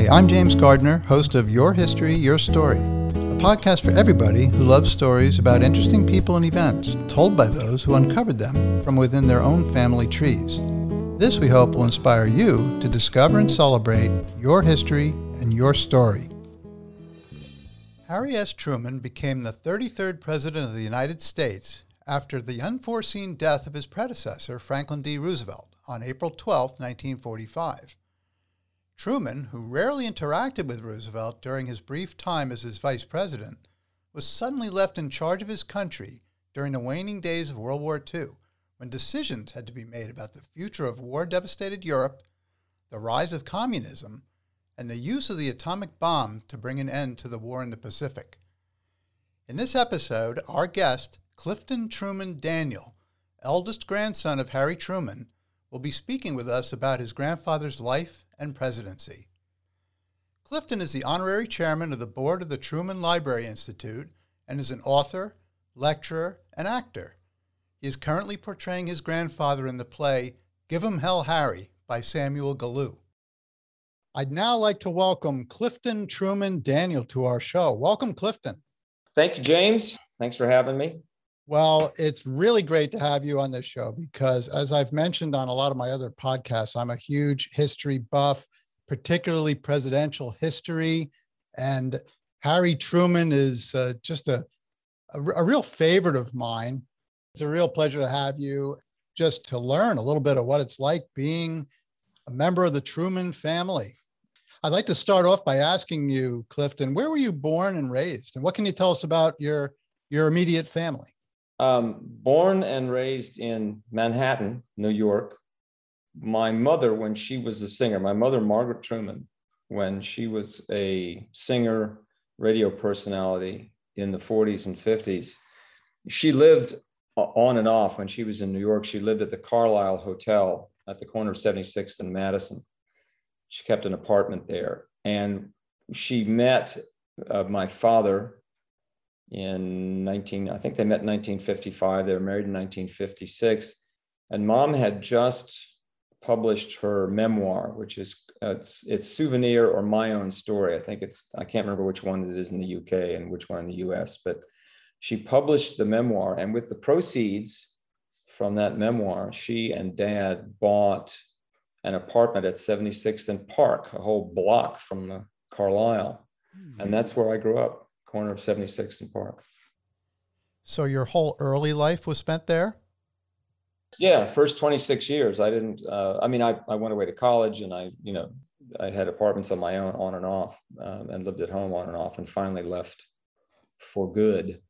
Hi, I'm James Gardner, host of Your History, Your Story, a podcast for everybody who loves stories about interesting people and events told by those who uncovered them from within their own family trees. This, we hope, will inspire you to discover and celebrate your history and your story. Harry S. Truman became the 33rd President of the United States after the unforeseen death of his predecessor, Franklin D. Roosevelt, on April 12, 1945. Truman, who rarely interacted with Roosevelt during his brief time as his vice president, was suddenly left in charge of his country during the waning days of World War II, when decisions had to be made about the future of war devastated Europe, the rise of communism, and the use of the atomic bomb to bring an end to the war in the Pacific. In this episode, our guest, Clifton Truman Daniel, eldest grandson of Harry Truman, will be speaking with us about his grandfather's life and presidency. Clifton is the honorary chairman of the board of the Truman Library Institute and is an author, lecturer, and actor. He is currently portraying his grandfather in the play Give 'em Hell Harry by Samuel Gallu. I'd now like to welcome Clifton Truman Daniel to our show. Welcome, Clifton. Thank you, James. Thanks for having me. Well, it's really great to have you on this show because, as I've mentioned on a lot of my other podcasts, I'm a huge history buff, particularly presidential history. And Harry Truman is uh, just a, a, a real favorite of mine. It's a real pleasure to have you just to learn a little bit of what it's like being a member of the Truman family. I'd like to start off by asking you, Clifton, where were you born and raised? And what can you tell us about your, your immediate family? Um, born and raised in Manhattan, New York. My mother, when she was a singer, my mother, Margaret Truman, when she was a singer, radio personality in the 40s and 50s, she lived on and off when she was in New York. She lived at the Carlyle Hotel at the corner of 76th and Madison. She kept an apartment there. And she met uh, my father in 19, I think they met in 1955. They were married in 1956. And mom had just published her memoir, which is it's, it's souvenir or my own story. I think it's I can't remember which one it is in the UK and which one in the US, but she published the memoir, and with the proceeds from that memoir, she and dad bought an apartment at 76th and Park, a whole block from the mm-hmm. and hmm. that's where I grew up corner of 76th and Park. So your whole early life was spent there? Yeah, first 26 years. I didn't, uh, I mean, I, I went away to college and I, you know, I had apartments on my own on and off um, and lived at home on and off and finally left for good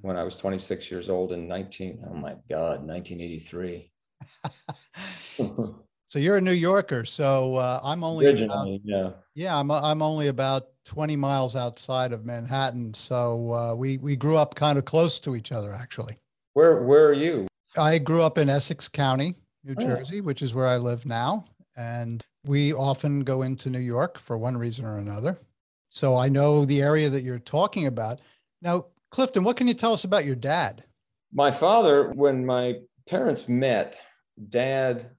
when I was 26 years old in 19, oh my God, 1983. So you're a New Yorker. So uh, I'm only about, yeah yeah I'm I'm only about 20 miles outside of Manhattan. So uh, we we grew up kind of close to each other actually. Where where are you? I grew up in Essex County, New oh. Jersey, which is where I live now, and we often go into New York for one reason or another. So I know the area that you're talking about. Now, Clifton, what can you tell us about your dad? My father, when my parents met, dad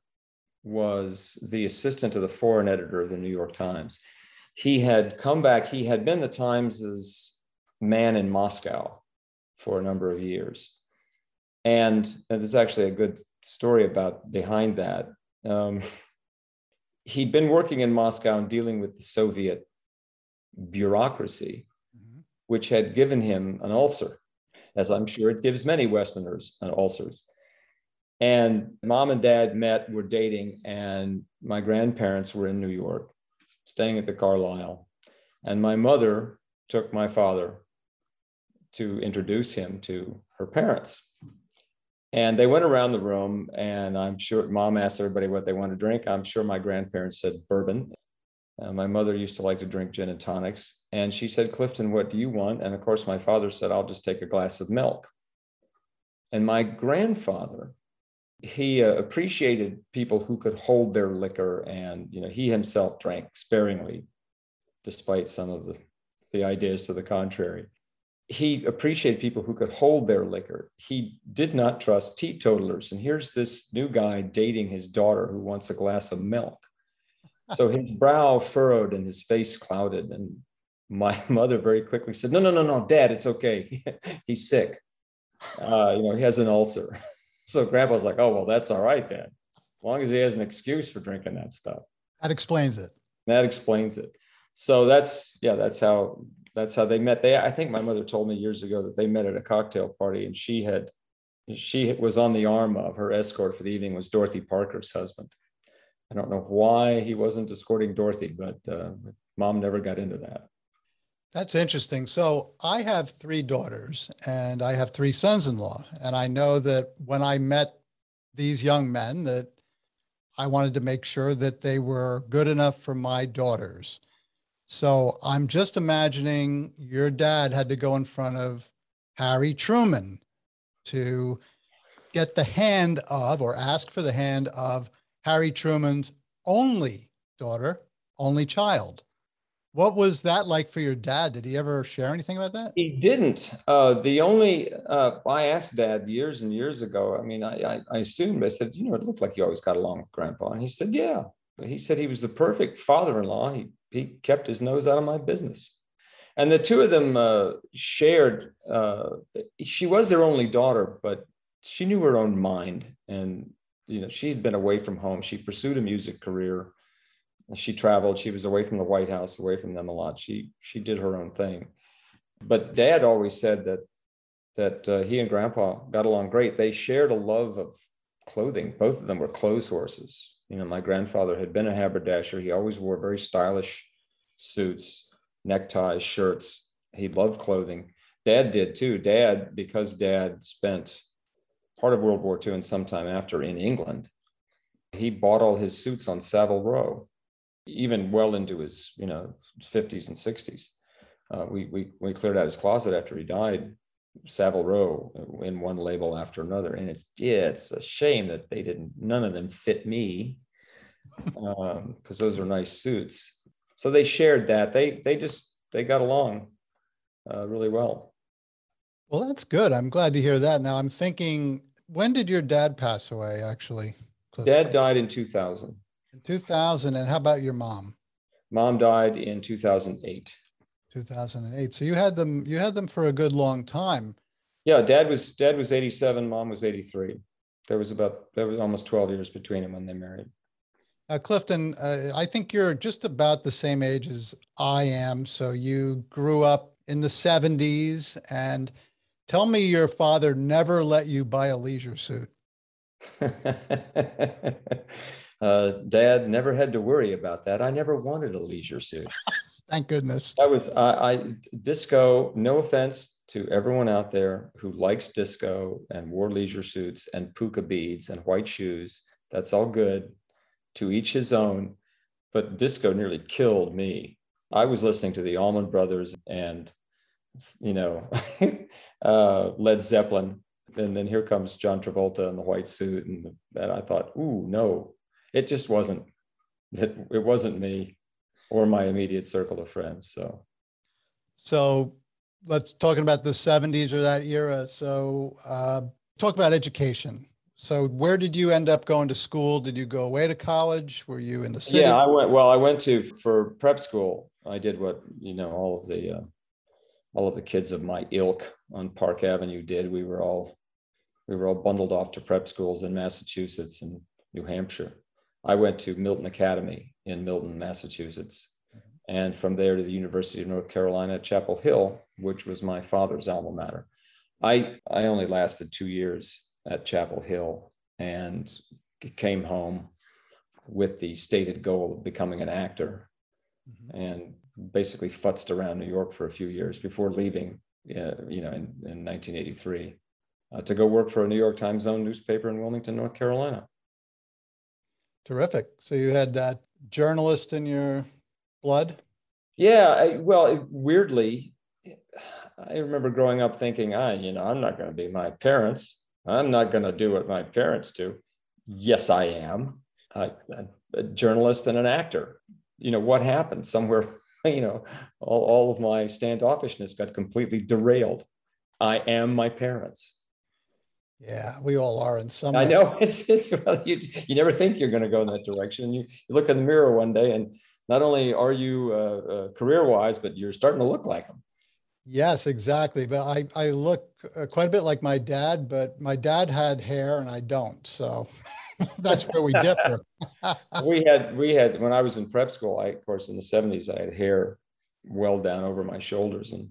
was the assistant to the foreign editor of the New York Times. He had come back, he had been the Times's man in Moscow for a number of years. And, and there's actually a good story about behind that. Um, he'd been working in Moscow and dealing with the Soviet bureaucracy, mm-hmm. which had given him an ulcer, as I'm sure it gives many Westerners an ulcers. And mom and dad met, were dating, and my grandparents were in New York, staying at the Carlyle. And my mother took my father to introduce him to her parents. And they went around the room, and I'm sure mom asked everybody what they wanted to drink. I'm sure my grandparents said bourbon. Uh, my mother used to like to drink gin and tonics. And she said, Clifton, what do you want? And of course, my father said, I'll just take a glass of milk. And my grandfather he uh, appreciated people who could hold their liquor and you know he himself drank sparingly despite some of the, the ideas to the contrary he appreciated people who could hold their liquor he did not trust teetotalers and here's this new guy dating his daughter who wants a glass of milk so his brow furrowed and his face clouded. And my mother very quickly said, No, no, no, no, dad, it's okay. He's sick. Uh, you know, he has an ulcer. So grandpa's like, Oh, well, that's all right then. As long as he has an excuse for drinking that stuff. That explains it. That explains it. So that's, yeah, that's how that's how they met. They, I think my mother told me years ago that they met at a cocktail party, and she had, she was on the arm of her escort for the evening was Dorothy Parker's husband. I don't know why he wasn't escorting Dorothy, but uh, mom never got into that. That's interesting. So I have three daughters and I have three sons-in-law, and I know that when I met these young men, that I wanted to make sure that they were good enough for my daughters. So I'm just imagining your dad had to go in front of Harry Truman to get the hand of or ask for the hand of Harry Truman's only daughter, only child. What was that like for your dad? Did he ever share anything about that? He didn't. Uh, the only uh, I asked Dad years and years ago. I mean, I, I, I assumed I said, you know, it looked like you always got along with Grandpa, and he said, yeah. He said he was the perfect father-in-law. He he kept his nose out of my business. And the two of them uh, shared. Uh, she was their only daughter, but she knew her own mind, and you know she had been away from home. She pursued a music career. She traveled. She was away from the White House, away from them a lot. She she did her own thing. But Dad always said that that uh, he and Grandpa got along great. They shared a love of clothing. Both of them were clothes horses. You know, my grandfather had been a haberdasher. He always wore very stylish suits, neckties, shirts. He loved clothing. Dad did too. Dad, because dad spent part of World War II and sometime after in England, he bought all his suits on Savile Row, even well into his, you know, 50s and 60s. Uh, we, we, we cleared out his closet after he died Savile Row in one label after another. And it's yeah, it's a shame that they didn't none of them fit me because um, those are nice suits. So they shared that. They they just they got along uh, really well. Well, that's good. I'm glad to hear that. Now I'm thinking, when did your dad pass away? Actually, dad died in 2000. In 2000, and how about your mom? Mom died in 2008. 2008. So you had them you had them for a good long time. Yeah, dad was dad was 87, mom was 83. There was about there was almost 12 years between them when they married. Uh, Clifton, uh, I think you're just about the same age as I am. So you grew up in the 70s and tell me your father never let you buy a leisure suit. uh, Dad never had to worry about that. I never wanted a leisure suit. Thank goodness. That was I, I disco. No offense to everyone out there who likes disco and wore leisure suits and puka beads and white shoes. That's all good. To each his own. But disco nearly killed me. I was listening to the Allman Brothers and, you know, uh, Led Zeppelin, and then here comes John Travolta in the white suit, and, and I thought, ooh, no, it just wasn't. It, it wasn't me or my immediate circle of friends. So, so let's talk about the 70s or that era. So, uh, talk about education. So, where did you end up going to school? Did you go away to college? Were you in the city? Yeah, I went. Well, I went to for prep school. I did what you know all of the uh, all of the kids of my ilk on Park Avenue did. We were all we were all bundled off to prep schools in Massachusetts and New Hampshire. I went to Milton Academy in Milton, Massachusetts, and from there to the University of North Carolina at Chapel Hill, which was my father's alma mater. I, I only lasted two years at Chapel Hill and came home with the stated goal of becoming an actor mm-hmm. and basically futzed around New York for a few years before leaving, uh, you know, in, in 1983 uh, to go work for a New York Times owned newspaper in Wilmington, North Carolina. Terrific. So you had that journalist in your blood? Yeah. I, well, it, weirdly, I remember growing up thinking, I, you know, I'm not going to be my parents. I'm not going to do what my parents do. Yes, I am. I, a journalist and an actor. You know, what happened? Somewhere, you know, all, all of my standoffishness got completely derailed. I am my parents. Yeah, we all are in some. I know it's, it's well, you, you never think you're going to go in that direction. You, you look in the mirror one day, and not only are you uh, uh, career wise, but you're starting to look like them. Yes, exactly. But I, I look uh, quite a bit like my dad, but my dad had hair and I don't. So that's where we differ. we had, we had, when I was in prep school, I, of course, in the 70s, I had hair well down over my shoulders. And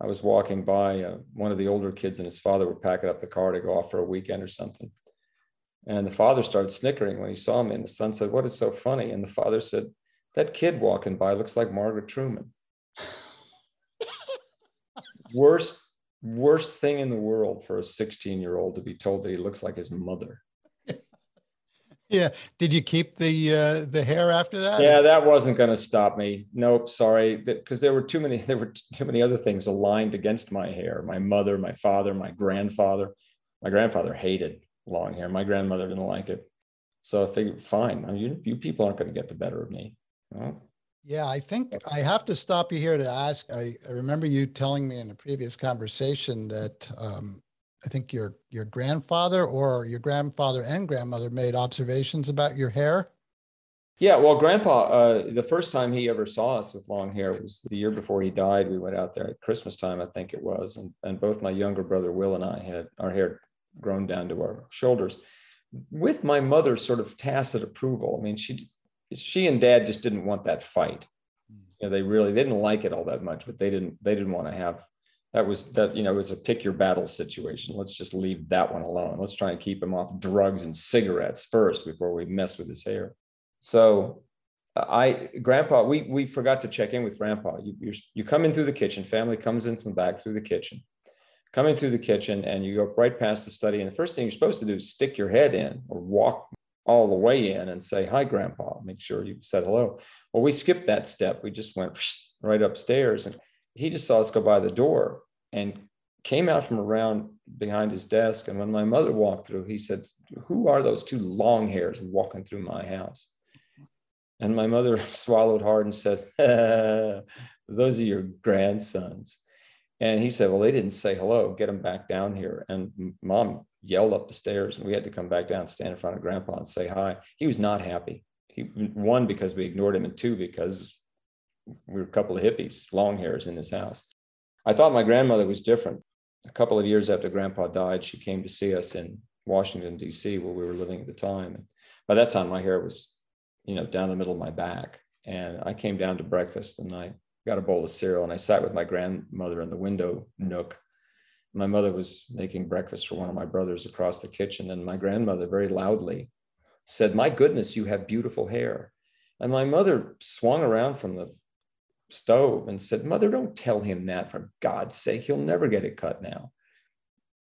I was walking by uh, one of the older kids and his father were packing up the car to go off for a weekend or something. And the father started snickering when he saw me. And the son said, What is so funny? And the father said, That kid walking by looks like Margaret Truman. worst, worst thing in the world for a 16 year old to be told that he looks like his mother. Yeah. Did you keep the uh, the hair after that? Yeah, that wasn't going to stop me. Nope, sorry, because there were too many. There were too many other things aligned against my hair. My mother, my father, my grandfather. My grandfather hated long hair. My grandmother didn't like it. So I figured, fine. I mean, you, you people aren't going to get the better of me. Well, yeah, I think I have to stop you here to ask. I, I remember you telling me in a previous conversation that um, I think your your grandfather or your grandfather and grandmother made observations about your hair. Yeah, well, Grandpa, uh, the first time he ever saw us with long hair was the year before he died. We went out there at Christmas time, I think it was, and and both my younger brother Will and I had our hair grown down to our shoulders, with my mother's sort of tacit approval. I mean, she she and Dad just didn't want that fight. Hmm. You know, they really they didn't like it all that much, but they didn't they didn't want to have that was that you know was a pick your battle situation. Let's just leave that one alone. Let's try and keep him off drugs and cigarettes first before we mess with his hair. So uh, i grandpa we we forgot to check in with grandpa. You you you come in through the kitchen. Family comes in from the back through the kitchen. Coming through the kitchen and you go right past the study and the first thing you're supposed to do is stick your head in or walk all the way in and say hi grandpa. Make sure you've said hello. Well we skipped that step. We just went right upstairs and he just saw us go by the door and came out from around behind his desk. And when my mother walked through, he said, Who are those two long hairs walking through my house? And my mother swallowed hard and said, Those are your grandsons. And he said, Well, they didn't say hello. Get them back down here. And mom yelled up the stairs, and we had to come back down, stand in front of grandpa, and say hi. He was not happy. He, one, because we ignored him, and two, because we were a couple of hippies, long hairs in his house. I thought my grandmother was different. A couple of years after grandpa died, she came to see us in Washington, D.C., where we were living at the time. And by that time, my hair was, you know, down the middle of my back. And I came down to breakfast and I got a bowl of cereal and I sat with my grandmother in the window nook. My mother was making breakfast for one of my brothers across the kitchen. And my grandmother very loudly said, My goodness, you have beautiful hair. And my mother swung around from the stove and said, Mother, don't tell him that for God's sake. He'll never get it cut now.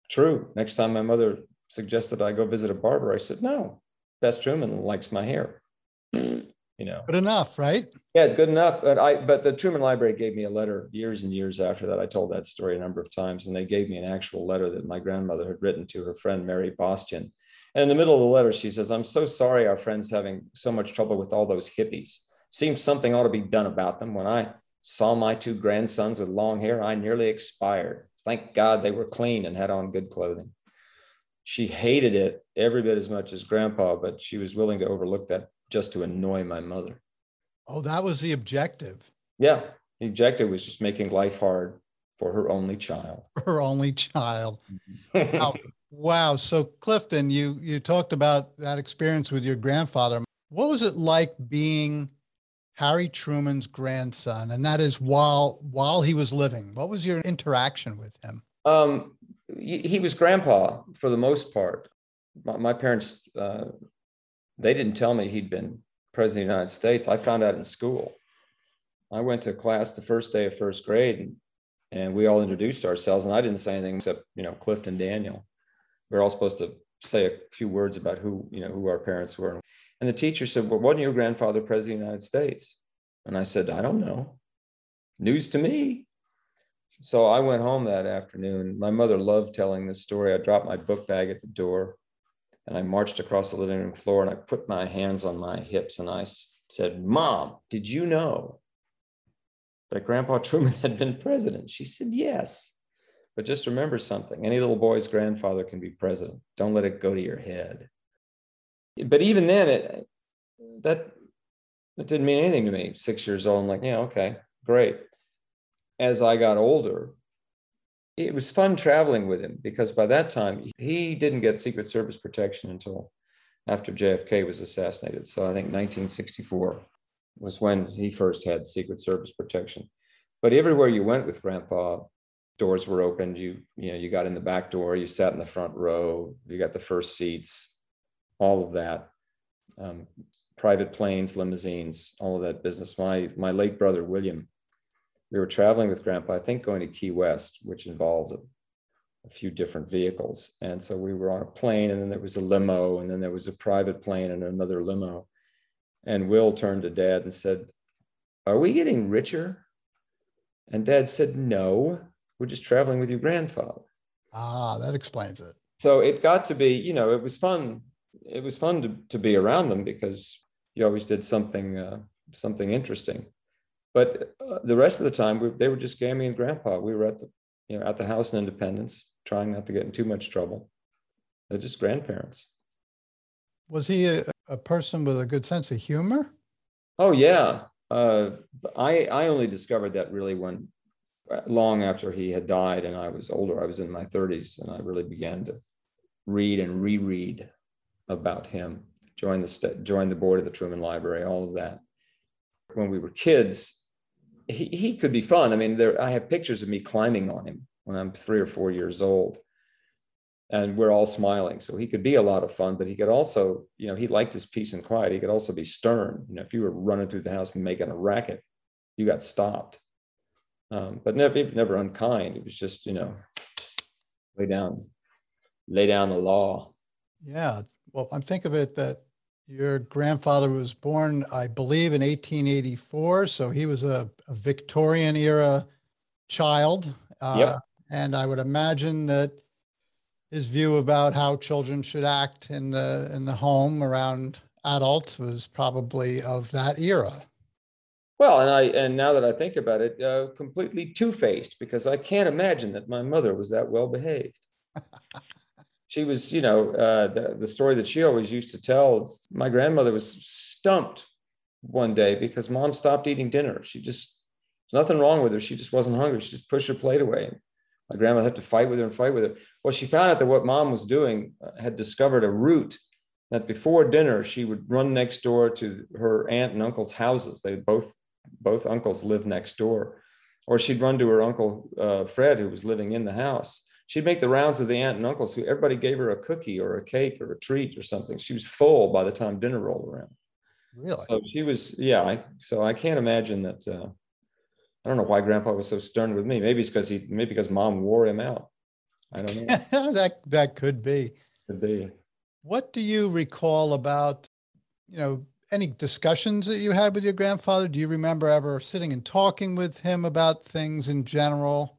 True. Next time my mother suggested I go visit a barber, I said, No, Bess Truman likes my hair. You know, good enough, right? Yeah, it's good enough. But I, but the Truman Library gave me a letter years and years after that. I told that story a number of times, and they gave me an actual letter that my grandmother had written to her friend Mary Bastian. And in the middle of the letter, she says, "I'm so sorry our friend's having so much trouble with all those hippies seems something ought to be done about them. When I saw my two grandsons with long hair, I nearly expired. Thank God they were clean and had on good clothing. She hated it every bit as much as grandpa, but she was willing to overlook that just to annoy my mother. Oh, that was the objective. Yeah. The objective was just making life hard for her only child. Her only child. wow. wow. So Clifton, you you talked about that experience with your grandfather. What was it like being Harry Truman's grandson, and that is while while he was living. What was your interaction with him? Um, he was grandpa for the most part. My, my parents, uh, they didn't tell me he'd been president of the United States. I found out in school. I went to class the first day of first grade, and, and we all introduced ourselves, and I didn't say anything except you know Clifton Daniel. We are all supposed to say a few words about who you know who our parents were. And the teacher said, Well, wasn't your grandfather president of the United States? And I said, I don't know. News to me. So I went home that afternoon. My mother loved telling this story. I dropped my book bag at the door and I marched across the living room floor and I put my hands on my hips and I said, Mom, did you know that Grandpa Truman had been president? She said, Yes. But just remember something any little boy's grandfather can be president. Don't let it go to your head. But even then, it, that, that didn't mean anything to me. Six years old, I'm like, yeah, okay, great. As I got older, it was fun traveling with him because by that time, he didn't get Secret Service protection until after JFK was assassinated. So I think 1964 was when he first had Secret Service protection. But everywhere you went with Grandpa, doors were opened. You you know you got in the back door. You sat in the front row. You got the first seats. All of that. Um, private planes, limousines, all of that business. My my late brother William, we were traveling with Grandpa. I think going to Key West, which involved a, a few different vehicles. And so we were on a plane, and then there was a limo, and then there was a private plane and another limo. And Will turned to Dad and said, "Are we getting richer?" And dad said, No, we're just traveling with your grandfather. Ah, that explains it. So it got to be, you know, it was fun. It was fun to, to be around them because you always did something uh, something interesting. But uh, the rest of the time, we, they were just Gammy and Grandpa. We were at the, you know, at the house in Independence, trying not to get in too much trouble. They're just grandparents. Was he a, a person with a good sense of humor? Oh yeah, uh, I I only discovered that really when uh, long after he had died and I was older. I was in my 30s and I really began to read and reread about him. Join the st- join the board of the Truman Library, all of that. When we were kids, he, he could be fun. I mean, there I have pictures of me climbing on him when I'm three or four years old and we're all smiling. So he could be a lot of fun, but he could also, you know, he liked his peace and quiet. He could also be stern. You know, if you were running through the house making a racket, you got stopped. Um, but never, never unkind. It was just, you know, lay down, lay down the law. Yeah. Well, I'm think of it that your grandfather was born, I believe, in 1884. So he was a, a Victorian era child. Uh, yep. And I would imagine that his view about how children should act in the in the home around adults was probably of that era. Well, and I and now that I think about it, uh, completely two faced because I can't imagine that my mother was that well behaved. she was, you know, uh, the, the story that she always used to tell. My grandmother was stumped one day because mom stopped eating dinner. She just there's nothing wrong with her. She just wasn't hungry. She just pushed her plate away. My grandmother had to fight with her and fight with her. Well, she found out that what mom was doing uh, had discovered a route that before dinner she would run next door to her aunt and uncle's houses. They both both uncles lived next door, or she'd run to her uncle uh, Fred, who was living in the house. She'd make the rounds of the aunt and uncles who everybody gave her a cookie or a cake or a treat or something. She was full by the time dinner rolled around. Really? So she was, yeah. I, so I can't imagine that. Uh, I don't know why grandpa was so stern with me. Maybe it's because he, maybe because mom wore him out. I don't know. that, that could be. Could be. What do you recall about, you know, any discussions that you had with your grandfather? Do you remember ever sitting and talking with him about things in general?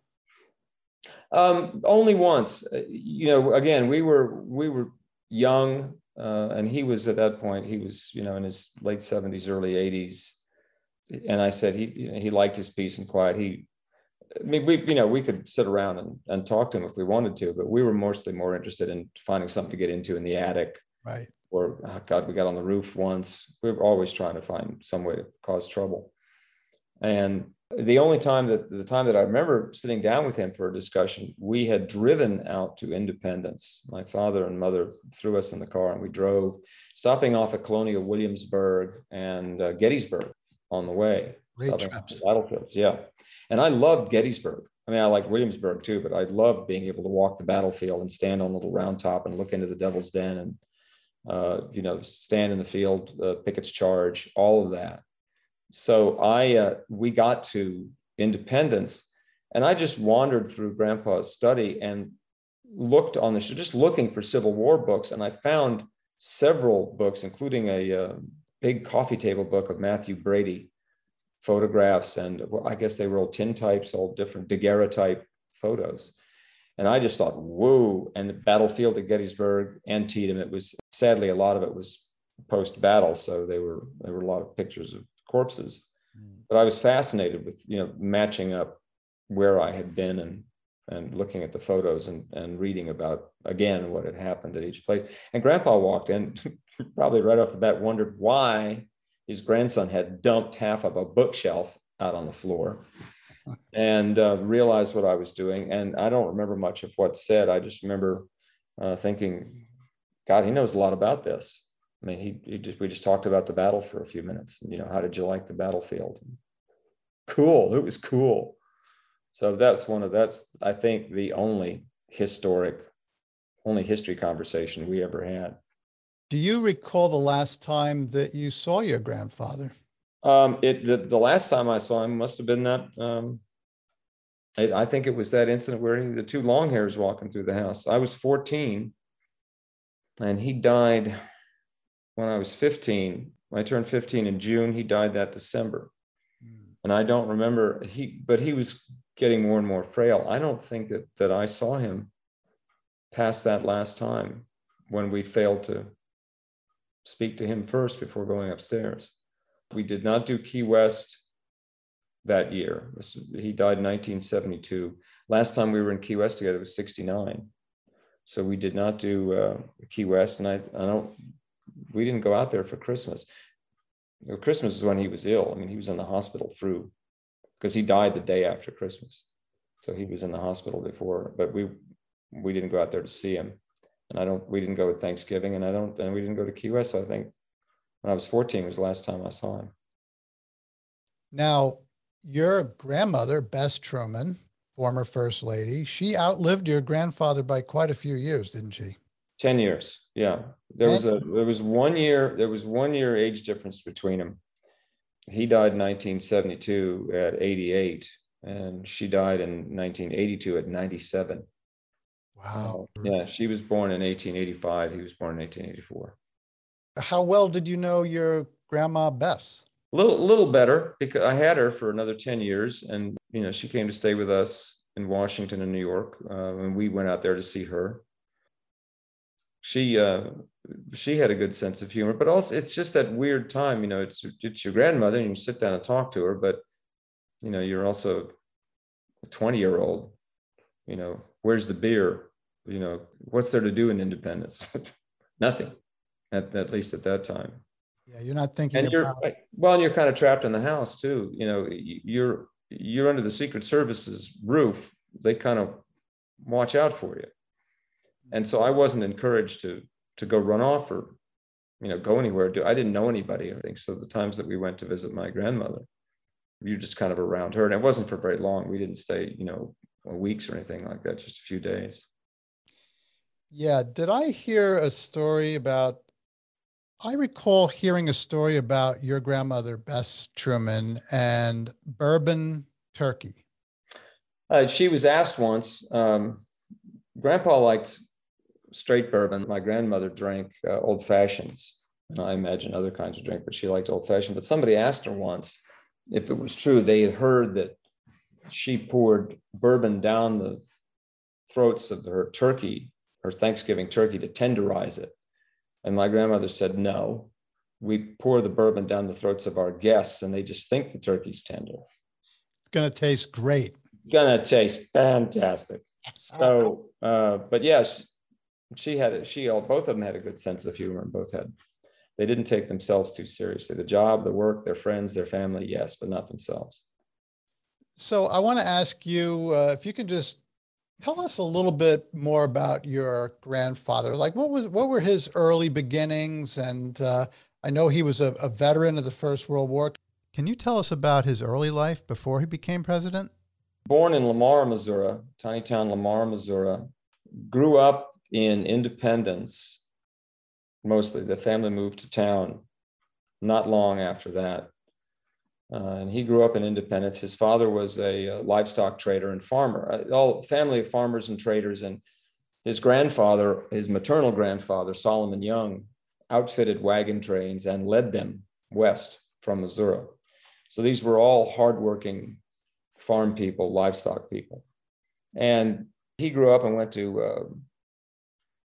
Um, only once. Uh, you know, again, we were we were young, uh, and he was at that point. He was, you know, in his late seventies, early eighties and I said he he liked his peace and quiet. He, I mean, we you know we could sit around and, and talk to him if we wanted to, but we were mostly more interested in finding something to get into in the attic. Right. Or oh God, we got on the roof once. We were always trying to find some way to cause trouble. And the only time that the time that I remember sitting down with him for a discussion, we had driven out to Independence. My father and mother threw us in the car and we drove, stopping off at Colonial Williamsburg and uh, Gettysburg on the way. Great trips. Battlefields, yeah. And I loved Gettysburg. I mean, I like Williamsburg too, but I loved being able to walk the battlefield and stand on a little round top and look into the Devil's Den and, uh, you know, stand in the field, uh, Pickett's charge, all of that. So I, uh, we got to Independence, and I just wandered through Grandpa's study and looked on the just looking for Civil War books, and I found several books, including a uh, big coffee table book of Mathew Brady photographs, and I guess they were all tintypes, all different daguerreotype photos. And I just thought, whoa! And the battlefield at Gettysburg, Antietam. It was sadly a lot of it was post-battle, so they were there were a lot of pictures of corpses. Mm. But I was fascinated with you know matching up where I had been and and looking at the photos and, and reading about again what had happened at each place. And grandpa walked in, probably right off the bat, wondered why his grandson had dumped half of a bookshelf out on the floor and uh, realized what I was doing. And I don't remember much of what's said. I just remember uh, thinking, God, he knows a lot about this. I mean, he, he just we just talked about the battle for a few minutes. You know, how did you like the battlefield? Cool. It was cool. So that's one of that's I think the only historic, only history conversation we ever had. Do you recall the last time that you saw your grandfather? Um, it the, the last time I saw him must have been that. Um, I, I think it was that incident where he, the two long hairs walking through the house. I was 14, and he died when I was 15. When I turned 15 in June. He died that December, mm. and I don't remember he, but he was getting more and more frail. I don't think that that I saw him past that last time when we failed to speak to him first before going upstairs. We did not do Key West that year. He died in 1972. Last time we were in Key West together was 69. So we did not do uh, Key West, and I, I don't. We didn't go out there for Christmas. Christmas is when he was ill. I mean, he was in the hospital through because he died the day after Christmas. So he was in the hospital before, but we we didn't go out there to see him. And I don't we didn't go at Thanksgiving and I don't and we didn't go to Key West. So I think when I was 14 was the last time I saw him. Now, your grandmother, Bess Truman, former first lady, she outlived your grandfather by quite a few years, didn't she? 10 years. Yeah. There was a there was one year there was one year age difference between them he died in 1972 at 88 and she died in 1982 at 97 wow. Yeah she was born in 1885 he was born in 1884 how well did you know your grandma bess? A little little better because i had her for another 10 years and you know she came to stay with us in washington and new york uh, and we went out there to see her she uh, she had a good sense of humor, but also it's just that weird time. You know, it's it's your grandmother, and you sit down and talk to her, but you know, you're also a 20 year old. You know, where's the beer? You know, what's there to do in Independence? Nothing, at, at least at that time. Yeah, you're not thinking. And you're well, and you're kind of trapped in the house too. You know, you're you're under the Secret Service's roof. They kind of watch out for you and so I wasn't encouraged to to go run off or you know go anywhere. Do I didn't know anybody. I think so. The times that we went to visit my grandmother, you just kind of around her, and it wasn't for very long. We didn't stay, you know, weeks or anything like that. Just a few days. Yeah. Did I hear a story about? I recall hearing a story about your grandmother, Bess Truman, and bourbon turkey. Uh, she was asked once. Um, Grandpa liked straight bourbon. My grandmother drank uh, old fashions. And I imagine other kinds of drink, but she liked old fashioned. But somebody asked her once if it was true. They had heard that she poured bourbon down the throats of her turkey, her Thanksgiving turkey, to tenderize it. And my grandmother said, no, we pour the bourbon down the throats of our guests and they just think the turkey's tender. It's going to taste great. It's going to taste fantastic. So, uh, but yes, she had it. She all both of them had a good sense of humor, and both had. They didn't take themselves too seriously. The job, the work, their friends, their family, yes, but not themselves. So I want to ask you uh, if you can just tell us a little bit more about your grandfather. Like, what was what were his early beginnings? And uh, I know he was a, a veteran of the First World War. Can you tell us about his early life before he became president? Born in Lamar, Missouri, tiny town Lamar, Missouri, grew up in Independence, mostly the family moved to town not long after that. Uh, and he grew up in Independence. His father was a, a livestock trader and farmer, uh, all family of farmers and traders. And his grandfather, his maternal grandfather, Solomon Young, outfitted wagon trains and led them west from Missouri. So these were all hardworking farm people, livestock people. And he grew up and went to uh,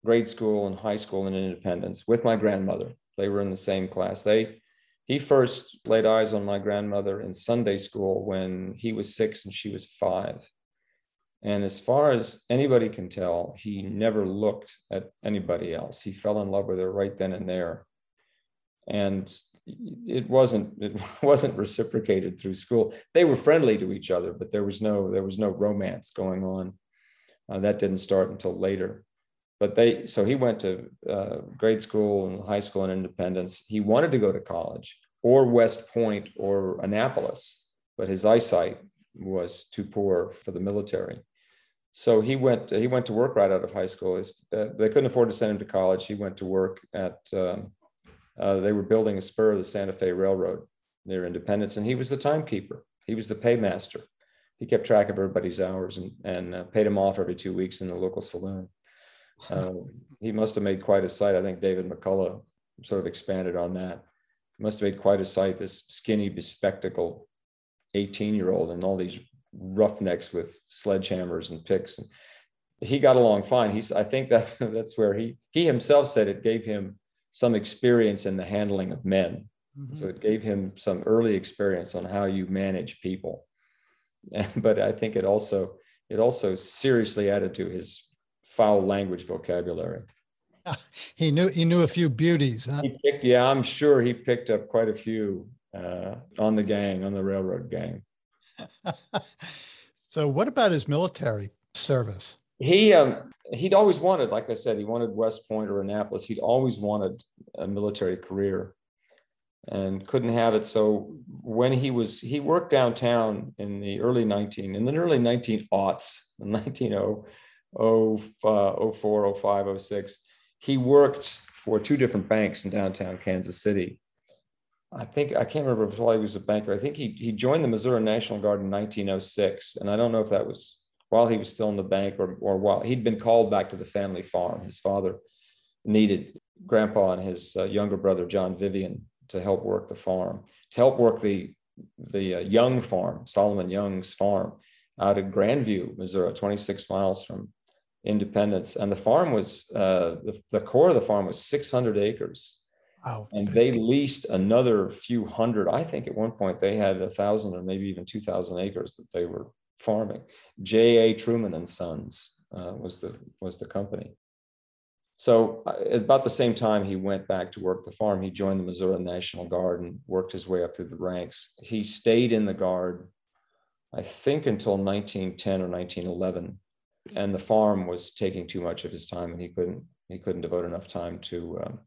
grade school and high school in Independence with my grandmother. They were in the same class. They he first laid eyes on my grandmother in Sunday school when he was six and she was five. And as far as anybody can tell, he never looked at anybody else. He fell in love with her right then and there. And it wasn't it wasn't reciprocated through school. They were friendly to each other, but there was no there was no romance going on. Uh, that didn't start until later. But they so he went to uh, grade school and high school in Independence. He wanted to go to college or West Point or Annapolis, but his eyesight was too poor for the military. So he went. He went to work right out of high school. His, uh, they couldn't afford to send him to college. He went to work at. Um, uh, they were building a spur of the Santa Fe Railroad near Independence, and he was the timekeeper. He was the paymaster. He kept track of everybody's hours and, and uh, paid him off every two weeks in the local saloon. Uh, he must have made quite a sight. I think David McCullough sort of expanded on that. He must have made quite a sight. This skinny, bespectacled 18 year old and all these roughnecks with sledgehammers and picks. And he got along fine. He's, I think that's, that's where he, he himself said it gave him some experience in the handling of men. Mm-hmm. So it gave him some early experience on how you manage people. but I think it also, it also seriously added to his foul language vocabulary. He knew he knew a few beauties. Huh? Picked, yeah, I'm sure he picked up quite a few uh, on the gang, on the railroad gang. so, what about his military service? He um, he'd always wanted, like I said, he wanted West Point or Annapolis. He'd always wanted a military career and couldn't have it. So when he was, he worked downtown in the early 19, in the early 19 aughts, 190, uh, 04, 05, 06. He worked for two different banks in downtown Kansas City. I think I can't remember if he was a banker. I think he he joined the Missouri National Guard in 1906, and I don't know if that was while he was still in the bank or or while he'd been called back to the family farm. His father needed Grandpa and his uh, younger brother John Vivian to help work the farm, to help work the the uh, Young farm, Solomon Young's farm, out of Grandview, Missouri, 26 miles from Independence, and the farm was uh, the, the core of the farm was 600 acres Wow. And they leased another few hundred. I think at one point they had a thousand or maybe even 2,000 acres that they were farming. J.A. Truman and Sons uh, was the was the company. So uh, at about the same time he went back to work the farm, he joined the Missouri National Guard and worked his way up through the ranks. He stayed in the Guard, I think, until 1910 or 1911, and the farm was taking too much of his time, and he couldn't he couldn't devote enough time to um,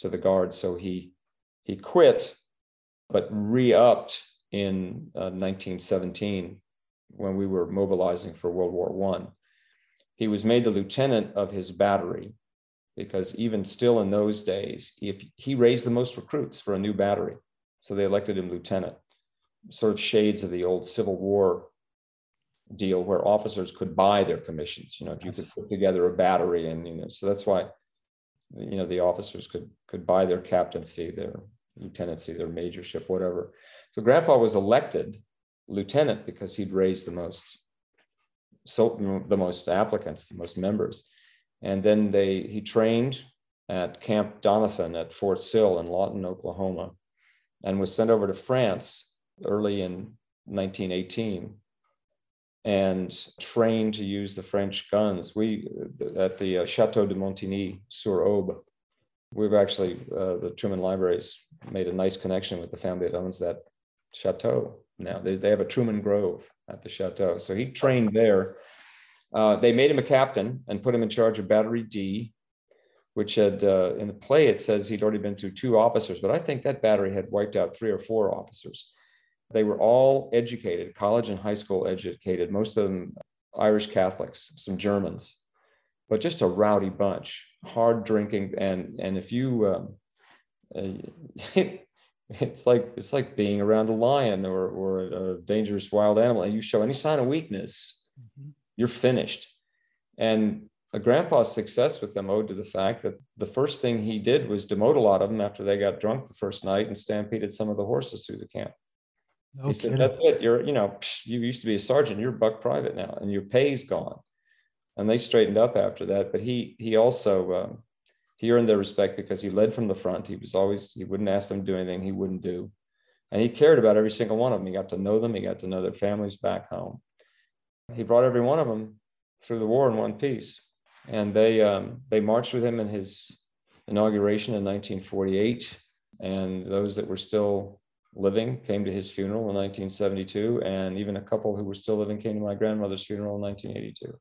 to the guard. So he he quit, but re-upped in uh, 1917 when we were mobilizing for World War One. He was made the lieutenant of his battery because even still in those days, if he raised the most recruits for a new battery, so they elected him lieutenant. Sort of shades of the old Civil War deal where officers could buy their commissions. You know, if you could put together a battery, and you know, so that's why you know the officers could could buy their captaincy their lieutenancy their majorship whatever so grandpa was elected lieutenant because he'd raised the most so the most applicants the most members and then they he trained at camp doniphan at fort sill in lawton oklahoma and was sent over to france early in 1918 and trained to use the French guns. We at the uh, Chateau de Montigny sur Aube, we've actually uh, the Truman Libraries made a nice connection with the family that owns that chateau. Now they, they have a Truman Grove at the chateau, so he trained there. Uh, they made him a captain and put him in charge of Battery D, which had uh, in the play it says he'd already been through two officers, but I think that battery had wiped out three or four officers. They were all educated, college and high school educated, most of them Irish Catholics, some Germans, but just a rowdy bunch, hard drinking. And, and if you, um, uh, it's like it's like being around a lion or, or a, dangerous wild animal and you show any sign of weakness mm-hmm. you're finished and a grandpa's success with them owed to the fact that the first thing he did was demote a lot of them after they got drunk the first night and stampeded some of the horses through the camp no he kidding. said, "That's it. You're, you know, you used to be a sergeant. You're buck private now, and your pay's gone." And they straightened up after that. But he he also um, he earned their respect because he led from the front. He was always he wouldn't ask them to do anything he wouldn't do, and he cared about every single one of them. He got to know them. He got to know their families back home. he brought every one of them through the war in one piece. And they, um, they marched with him in his inauguration in 1948. And those that were still living came to his funeral in 1972. And even a couple who were still living came to my grandmother's funeral in 1982.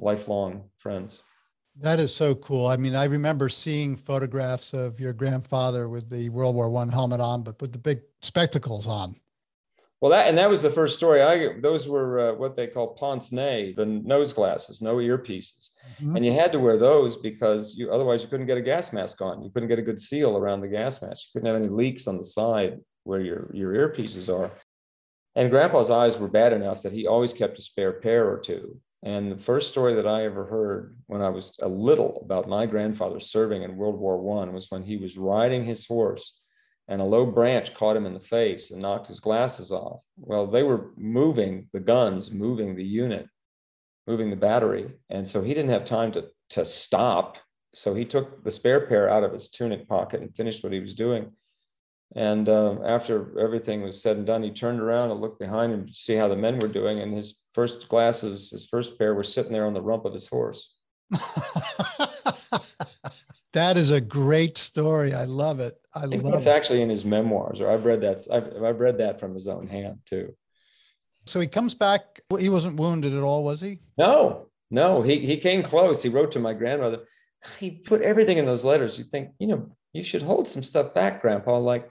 Lifelong friends. That is so cool. I mean, I remember seeing photographs of your grandfather with the World War One helmet on, but with the big spectacles on. Well, that and that was the first story. I those were uh, what they call pince nez, the nose glasses, no earpieces, mm-hmm. and you had to wear those because you otherwise you couldn't get a gas mask on. You couldn't get a good seal around the gas mask. You couldn't have any leaks on the side where your your earpieces are. And Grandpa's eyes were bad enough that he always kept a spare pair or two. And the first story that I ever heard when I was a little about my grandfather serving in World War One was when he was riding his horse and a low branch caught him in the face and knocked his glasses off. Well, they were moving the guns, moving the unit, moving the battery. And so he didn't have time to, to stop. So he took the spare pair out of his tunic pocket and finished what he was doing. And uh, after everything was said and done, he turned around and looked behind him to see how the men were doing. And his first glasses, his first pair, were sitting there on the rump of his horse. that is a great story. I love it. I, I love it's actually in his memoirs, or I've read that. I've, I've read that from his own hand too. So he comes back. He wasn't wounded at all, was he? No, no. He he came close. He wrote to my grandmother. He put everything in those letters. You think, you know, you should hold some stuff back, Grandpa. Like,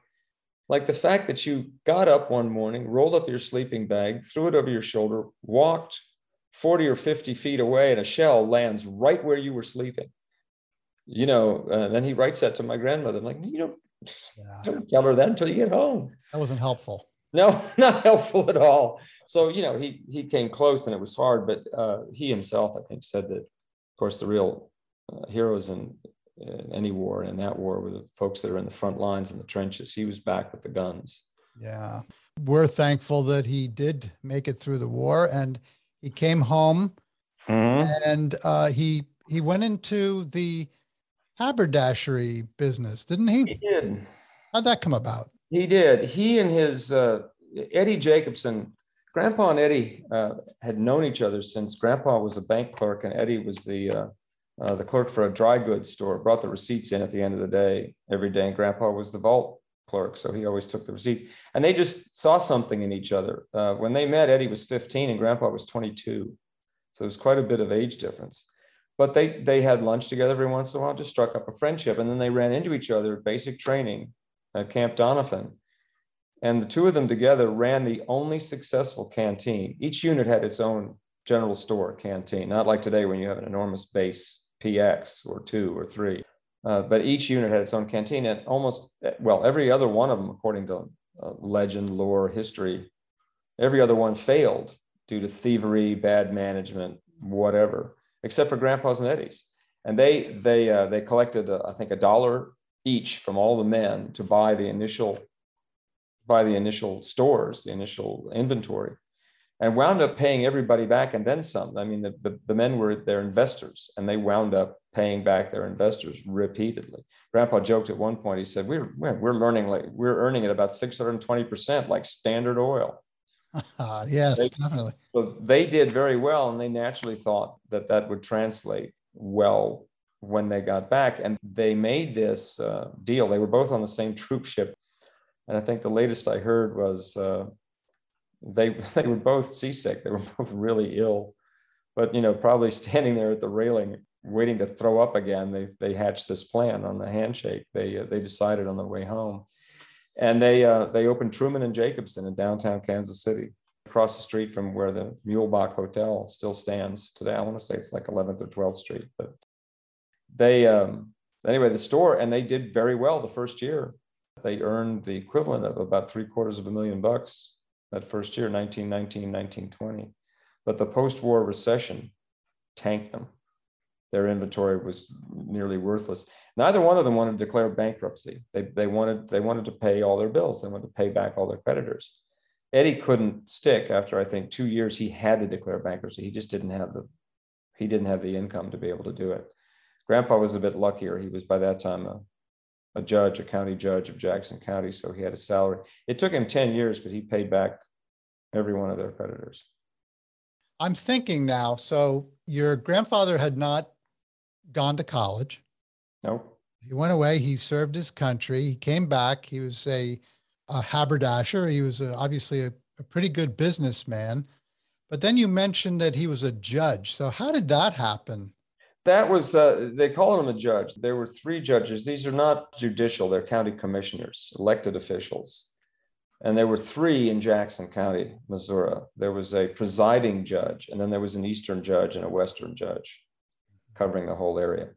like the fact that you got up one morning, rolled up your sleeping bag, threw it over your shoulder, walked 40 or 50 feet away, and a shell lands right where you were sleeping. You know, uh, then he writes that to my grandmother. I'm like, you know, yeah. Don't tell her that until you get home. That wasn't helpful. No, not helpful at all. So you know, he he came close, and it was hard. But uh, he himself, I think, said that, of course, the real uh, heroes in, in, any war and in that war were the folks that are in the front lines in the trenches. He was back with the guns. Yeah, we're thankful that he did make it through the war, and he came home, mm-hmm. and uh, he he went into the haberdashery business, didn't he? He did. How'd that come about? He did. He and his uh, Eddie Jacobson, Grandpa and Eddie uh, had known each other since Grandpa was a bank clerk and Eddie was the uh, the clerk for a dry goods store. Brought the receipts in at the end of the day every day, and Grandpa was the vault clerk, so he always took the receipt. And they just saw something in each other. Uh, when they met, Eddie was 15 and Grandpa was 22, so there's quite a bit of age difference but they they had lunch together every once in a while, just struck up a friendship, and then they ran into each other at basic training at Camp Doniphan. and the two of them together ran the only successful canteen. Each unit had its own general store canteen, not like today when you have an enormous base PX or two or three. Uh, but each unit had its own canteen, and almost well every other one of them, according to uh, legend, lore, history, every other one failed due to thievery, bad management, whatever except for Grandpa's and Eddie's. And they they uh, they collected uh, I think a dollar each from all the men to buy the initial buy the initial stores, the initial inventory, and wound up paying everybody back and then some. I mean, the, the, the men were their investors, and they wound up paying back their investors repeatedly. Grandpa joked at one point. He said, "We're we're learning like we're earning at about 620 percent, like Standard Oil." yes, they, definitely. So they did very well, and they naturally thought that that would translate well when they got back. And they made this uh, deal. They were both on the same troop ship, and I think the latest I heard was uh, they they were both seasick. They were both really ill, but you know, probably standing there at the railing waiting to throw up again. They they hatched this plan on the handshake. They uh, they decided on the way home and they uh, they opened Truman and Jacobson in downtown Kansas City, across the street from where the Muehlebach Hotel still stands today. I want to say it's like 11th or 12th Street, but they um, anyway the store and they did very well the first year. They earned the equivalent of about three quarters of a million bucks that first year, 1919, 1920. But the post-war recession tanked them their inventory was nearly worthless. Neither one of them wanted to declare bankruptcy. They, they, wanted, they wanted to pay all their bills. They wanted to pay back all their creditors. Eddie couldn't stick after I think two years. He had to declare bankruptcy. He just didn't have the he didn't have the income to be able to do it. Grandpa was a bit luckier. He was by that time a, a judge, a county judge of Jackson County, so he had a salary. It took him 10 years, but he paid back every one of their creditors. I'm thinking now. So your grandfather had not gone to college. Nope. He went away. He served his country. He came back. He was a, a haberdasher. He was a, obviously a, a pretty good businessman. But then you mentioned that he was a judge. So how did that happen? That was, uh, they call him a judge. There were three judges. These are not judicial, they're county commissioners, elected officials. And there were three in Jackson County, Missouri. There was a presiding judge, and then there was an Eastern judge and a Western judge covering the whole area.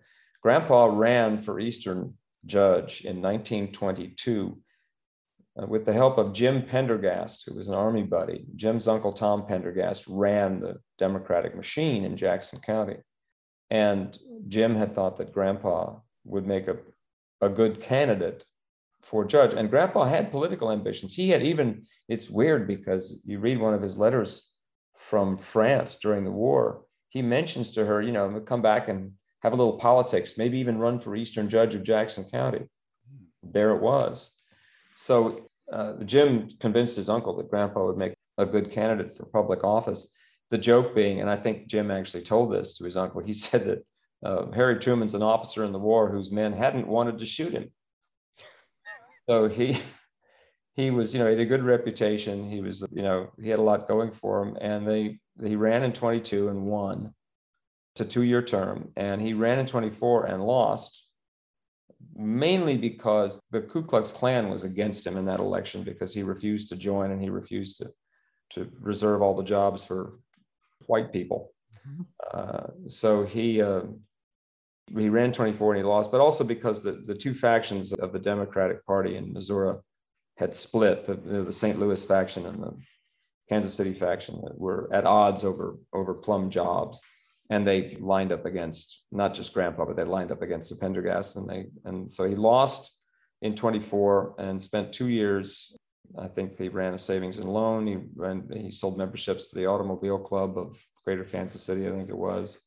Grandpa ran for Eastern judge in 1922 uh, with the help of Jim Pendergast, who was an Army buddy. Jim's uncle Tom Pendergast ran the Democratic machine in Jackson County. And Jim had thought that Grandpa would make a, a good candidate for judge. And Grandpa had political ambitions. He had even, it's weird because you read one of his letters from France during the war. He mentions to her, you know, come back and have a little politics, maybe even run for Eastern Judge of Jackson County. There it was. So uh, Jim convinced his uncle that Grandpa would make a good candidate for public office. The joke being, and I think Jim actually told this to his uncle, he said that uh, Harry Truman's an officer in the war whose men hadn't wanted to shoot him. So he he was you know he had a good reputation. He was you know he had a lot going for him. And they he ran in 22 and won to two year term. And he ran in 24 and lost mainly because the Ku Klux Klan was against him in that election because he refused to join and he refused to to reserve all the jobs for white people. Mm-hmm. Uh, so he uh, he ran 24 and he lost, but also because the, the two factions of the Democratic Party in Missouri had split, the, the St. Louis faction and the Kansas City faction were at odds over, over plum jobs. And they lined up against not just Grandpa, but they lined up against the Pendergast. And they and so he lost in 24 and spent two years. I think he ran a savings and loan. He ran, he sold memberships to the Automobile Club of Greater Kansas City, I think it was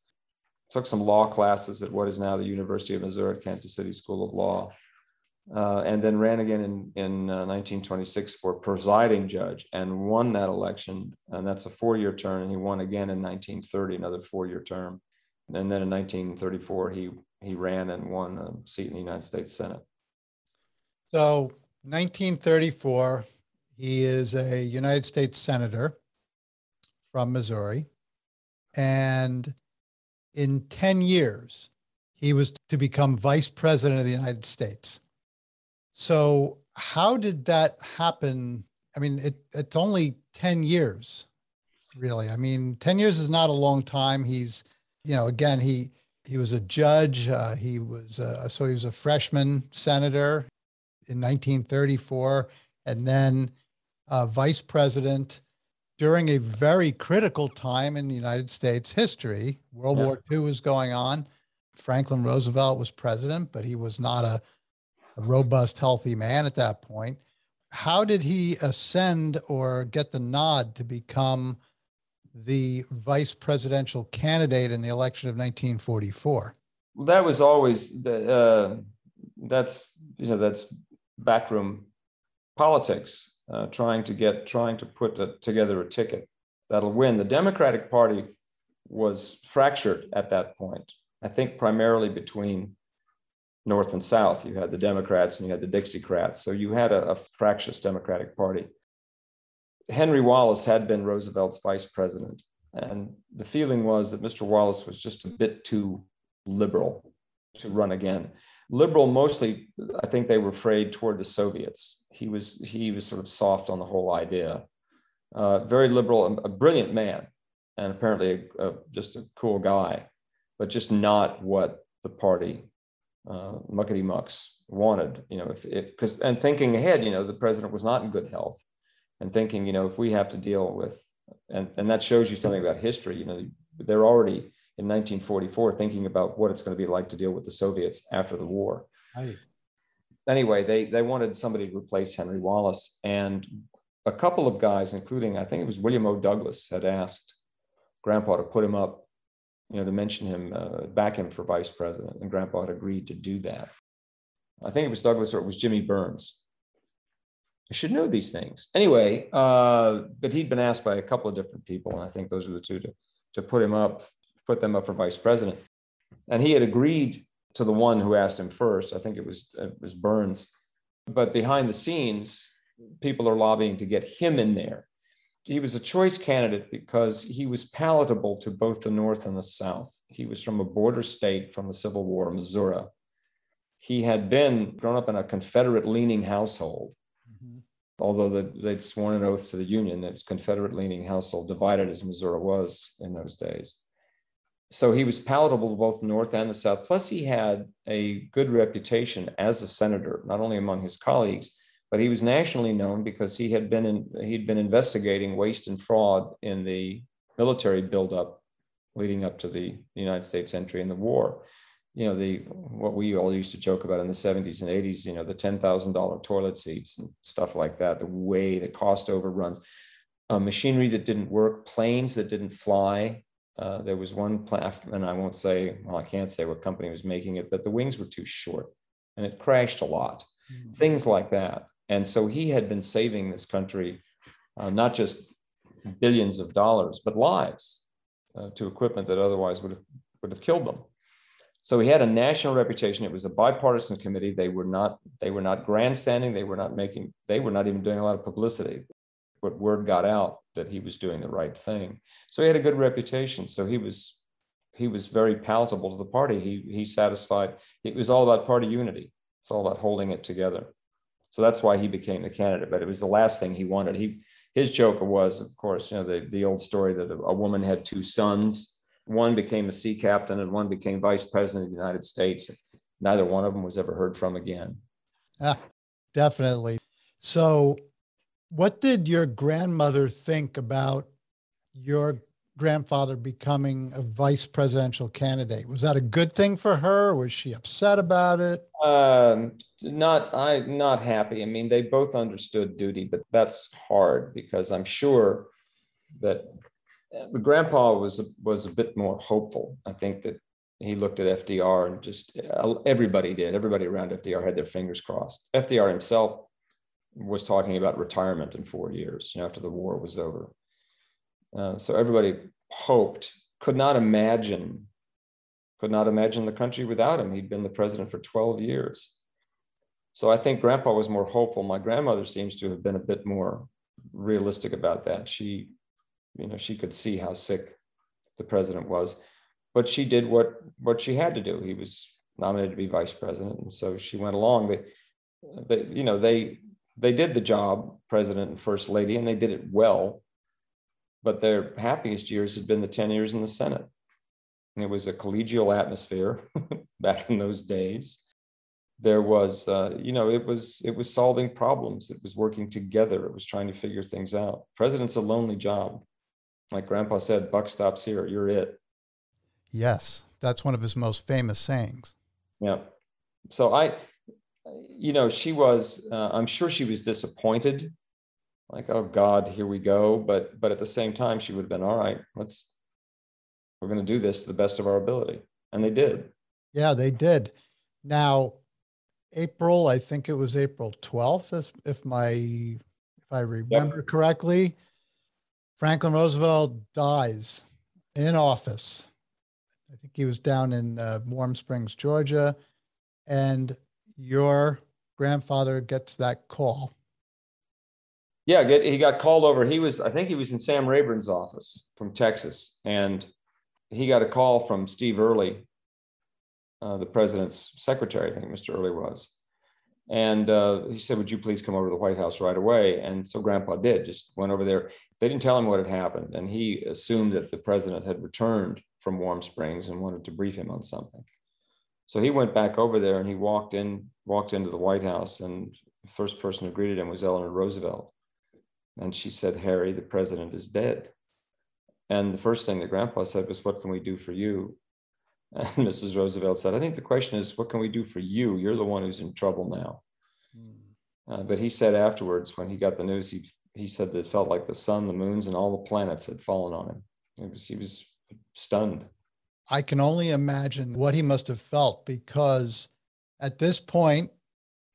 took some law classes at what is now the University of Missouri at Kansas City School of Law, uh, and then ran again in, in uh, 1926 for presiding judge and won that election. And that's a four year term. And he won again in 1930, another four year term. And then in 1934, he, he ran and won a seat in the United States Senate. So, 1934, he is a United States Senator from Missouri. And in 10 years, he was to become vice president of the United States. So, how did that happen? I mean, it, it's only 10 years, really. I mean, 10 years is not a long time. He's, you know, again, he, he was a judge. Uh, he was, uh, so he was a freshman senator in 1934, and then uh, vice president during a very critical time in the United States history. World yeah. War II was going on. Franklin Roosevelt was president, but he was not a, a, robust, healthy man at that point. How did he ascend or get the nod to become the vice presidential candidate in the election of 1944? Well, that was always the, uh, that's you know that's backroom politics uh, trying to get trying to put a, together a ticket that'll win. The Democratic Party was fractured at that point. I think primarily between North and South. You had the Democrats and you had the Dixiecrats. So you had a, a fractious Democratic Party. Henry Wallace had been Roosevelt's vice president. And the feeling was that Mr. Wallace was just a bit too liberal to run again liberal mostly i think they were afraid toward the soviets he was he was sort of soft on the whole idea uh, very liberal a brilliant man and apparently a, a, just a cool guy but just not what the party uh, muckety mucks wanted you know if because and thinking ahead you know the president was not in good health and thinking you know if we have to deal with and and that shows you something about history you know they're already in 1944 thinking about what it's going to be like to deal with the Soviets after the war. Right. Anyway, they, they wanted somebody to replace Henry Wallace. And a couple of guys, including I think it was William O. Douglas, had asked Grandpa to put him up, you know, to mention him, uh, back him for vice president. And Grandpa had agreed to do that. I think it was Douglas or it was Jimmy Byrnes I should know these things. Anyway, uh, but he'd been asked by a couple of different people, and I think those were the two to, to put him up, put them up for vice president. And he had agreed to the one who asked him first. I think it was it was Byrnes. But behind the scenes, people are lobbying to get him in there. He was a choice candidate because he was palatable to both the North and the South. He was from a border state from the Civil War, Missouri. He had been grown up in a Confederate leaning household. Mm-hmm. Although the, they'd sworn an oath to the Union, it was Confederate leaning household, divided as Missouri was in those days so he was palatable to both the North and the South. Plus, he had a good reputation as a senator, not only among his colleagues, but he was nationally known because he had been in, he'd been investigating waste and fraud in the military buildup leading up to the United States entry in the war. You know, the what we all used to joke about in the 70s and 80s, you know, the $10,000 toilet seats and stuff like that, the way the cost overruns, uh, machinery that didn't work, planes that didn't fly, uh, there was one plant, and I won't say, well, I can't say what company was making it, but the wings were too short and it crashed a lot, mm-hmm. things like that. And so he had been saving this country uh, not just billions of dollars, but lives uh, to equipment that otherwise would have, would have killed them. So he had a national reputation. It was a bipartisan committee. They were not they were not grandstanding. They were not making they were not even doing a lot of publicity but word got out that he was doing the right thing. So he had a good reputation. So he was he was very palatable to the party. He he satisfied. It was all about party unity. It's all about holding it together. So that's why he became the candidate. But it was the last thing he wanted. He his joke was, of course, you know, the, the old story that a, a woman had two sons. One became a sea captain and one became vice president of the United States. Neither one of them was ever heard from again. Yeah, definitely. So what did your grandmother think about your grandfather becoming a vice presidential candidate? Was that a good thing for her? Was she upset about it? Um, not I not happy. I mean, they both understood duty, but that's hard because I'm sure that the grandpa was was a bit more hopeful. I think that he looked at FDR and just everybody did. Everybody around FDR had their fingers crossed. FDR himself was talking about retirement in four years you know, after the war was over. Uh, so everybody hoped, could not imagine, could not imagine the country without him. He'd been the president for 12 years. So I think grandpa was more hopeful. My grandmother seems to have been a bit more realistic about that. She, you know, she could see how sick the president was, but she did what what she had to do. He was nominated to be vice president, and so she went along. They, they you know, they they did the job, president and first lady, and they did it well. But their happiest years had been the 10 years in the Senate. It was a collegial atmosphere back in those days. There was, uh, you know, it was it was solving problems. It was working together. It was trying to figure things out. President's a lonely job. Like Grandpa said, buck stops here. You're it. Yes, that's one of his most famous sayings. Yeah. So I, you know, she was, uh, I'm sure she was disappointed, like, oh God, here we go. But, but at the same time, she would have been, all right, let's, we're going to do this to the best of our ability. And they did. Yeah, they did. Now, April, I think it was April 12th, if, if my, if I remember yep. correctly, Franklin Roosevelt dies in office. I think he was down in uh, Warm Springs, Georgia. And your grandfather gets that call. Yeah, get, he got called over. He was, I think he was in Sam Rayburn's office from Texas, and he got a call from Steve Early, uh, the president's secretary, I think Mr. Early was. And uh, he said, Would you please come over to the White House right away? And so Grandpa did, just went over there. They didn't tell him what had happened. And he assumed that the president had returned from Warm Springs and wanted to brief him on something. So he went back over there and he walked in, walked into the White House, and the first person who greeted him was Eleanor Roosevelt. And she said, Harry, the president is dead. And the first thing that grandpa said was, What can we do for you? And Mrs. Roosevelt said, I think the question is, What can we do for you? You're the one who's in trouble now. Mm. Uh, but he said afterwards, when he got the news, he, he said that it felt like the sun, the moons, and all the planets had fallen on him. It was, he was stunned. I can only imagine what he must have felt because at this point,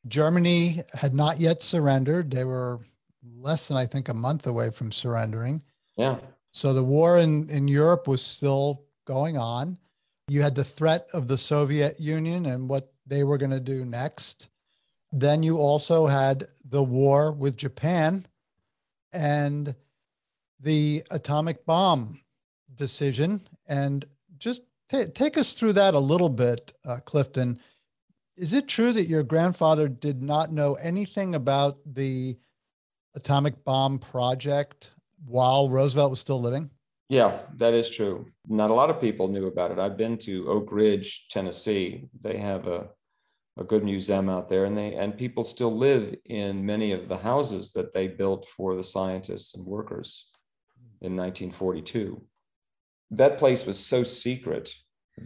Germany had not yet surrendered. They were less than, I think, a month away from surrendering. Yeah. So the war in, in Europe was still going on. You had the threat of the Soviet Union and what they were going to do next. Then you also had the war with Japan and the atomic bomb decision. And just t- take us through that a little bit, uh, Clifton. Is it true that your grandfather did not know anything about the atomic bomb project while Roosevelt was still living? Yeah, that is true. Not a lot of people knew about it. I've been to Oak Ridge, Tennessee. They have a, a good museum out there, and they and people still live in many of the houses that they built for the scientists and workers in 1942. That place was so secret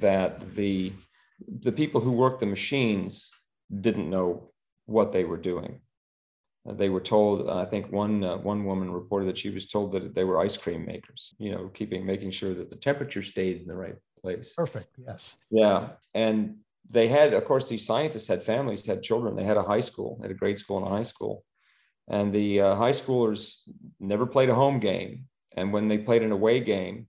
that the the people who worked the machines didn't know what they were doing. Uh, they were told i think one uh, one woman reported that she was told that they were ice cream makers you know keeping making sure that the temperature stayed in the right place. Perfect yes. Yeah and they had of course these scientists had families had children. They had a high school had a grade school and a high school. And the uh, high schoolers never played a home game. And when they played an away game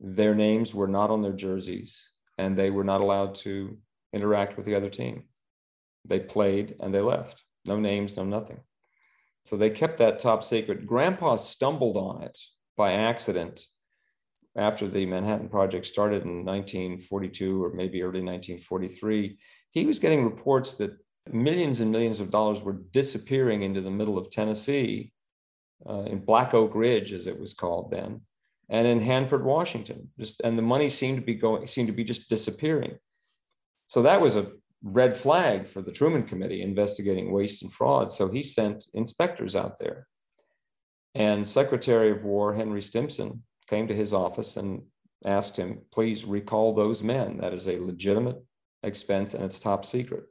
their names were not on their jerseys and they were not allowed to interact with the other team they played and they left no names no nothing so they kept that top secret. Grandpa stumbled on it by accident after the Manhattan Project started in 1942 or maybe early 1943. He was getting reports that millions and millions of dollars were disappearing into the middle of Tennessee, uh, in Black Oak Ridge, as it was called then, and in Hanford, Washington. Just and the money seemed to be going, seemed to be just disappearing. So that was a red flag for the Truman Committee investigating waste and fraud. So he sent inspectors out there. And Secretary of War Henry Stimson came to his office and asked him, please recall those men. That is a legitimate expense and it's top secret.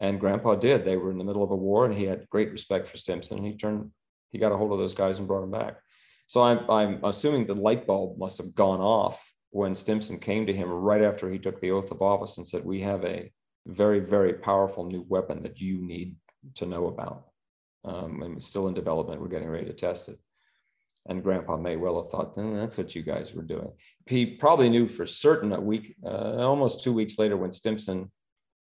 And Grandpa did. They were in the middle of a war and he had great respect for Stimson. And he turned, he got a hold of those guys and brought them back. So I'm, I'm assuming the light bulb must have gone off when Stimson came to him right after he took the oath of office and said, We have a very, very powerful new weapon that you need to know about. Um, and it's still in development. We're getting ready to test it. And Grandpa may well have thought, eh, that's what you guys were doing. He probably knew for certain a week, uh, almost two weeks later, when Stimson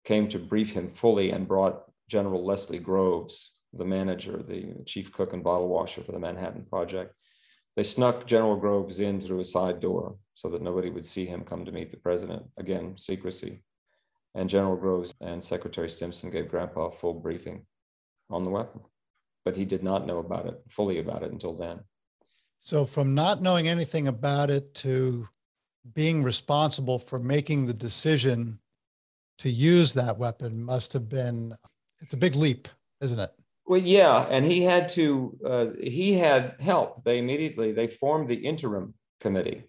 came to brief him fully and brought General Leslie Groves, the manager, the chief cook and bottle washer for the Manhattan Project. They snuck General Groves in through a side door so that nobody would see him come to meet the president. Again, secrecy. And General Groves and Secretary Stimson gave Grandpa a full briefing on the weapon, but he did not know about it, fully about it until then. So, from not knowing anything about it to being responsible for making the decision to use that weapon must have been it's a big leap isn't it well yeah and he had to uh, he had help they immediately they formed the interim committee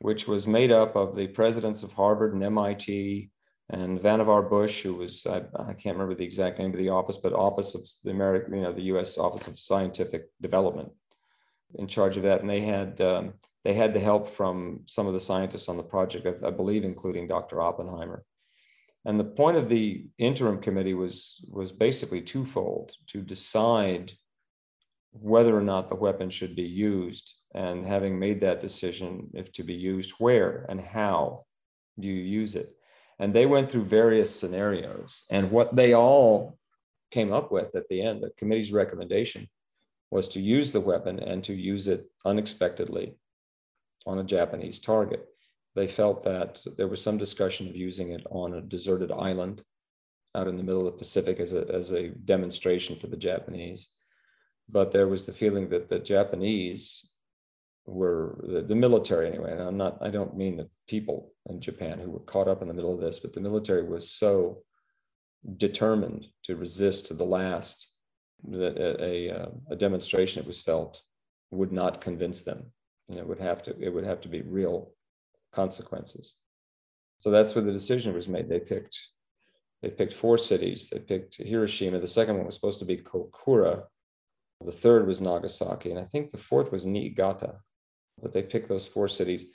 which was made up of the presidents of harvard and mit and Vannevar Bush, who was I, I, can't remember the exact name of the office, but Office of the American, you know, the U.S. Office of Scientific Development, in charge of that, and they had um, they had the help from some of the scientists on the project, I, I believe, including Dr. Oppenheimer. And the point of the interim committee was was basically twofold: to decide whether or not the weapon should be used, and having made that decision, if to be used, where and how do you use it and they went through various scenarios. And what they all came up with at the end, the committee's recommendation was to use the weapon and to use it unexpectedly on a Japanese target. They felt that there was some discussion of using it on a deserted island out in the middle of the Pacific as a, as a demonstration for the Japanese. But there was the feeling that the Japanese were the, the military anyway. And I'm not, I don't mean the people in Japan who were caught up in the middle of this, but the military was so determined to resist to the last that a, a, uh, a demonstration it was felt would not convince them. And it would have to, it would have to be real consequences. So that's where the decision was made. They picked, they picked four cities. They picked Hiroshima. The second one was supposed to be Kokura. The third was Nagasaki, and I think the fourth was Niigata but they picked those four cities.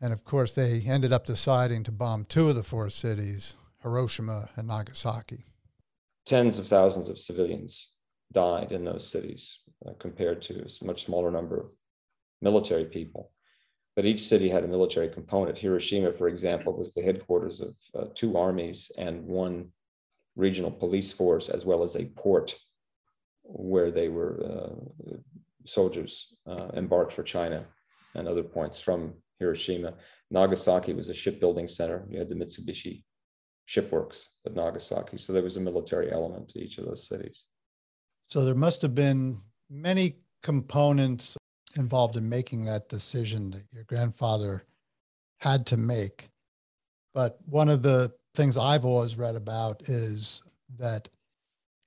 And of course, they ended up deciding to bomb two of the four cities, Hiroshima and Nagasaki. tens of thousands of civilians died in those cities uh, compared to a much smaller number of military people. But each city had a military component. Hiroshima, for example, was the headquarters of uh, two armies and one regional police force, as well as a port where they were uh, soldiers uh, embarked for China and other points from Hiroshima. Nagasaki was a shipbuilding center. You had the Mitsubishi shipworks at Nagasaki. So there was a military element to each of those cities. So there must have been many components involved in making that decision that your grandfather had to make. But one of the things I've always read about is that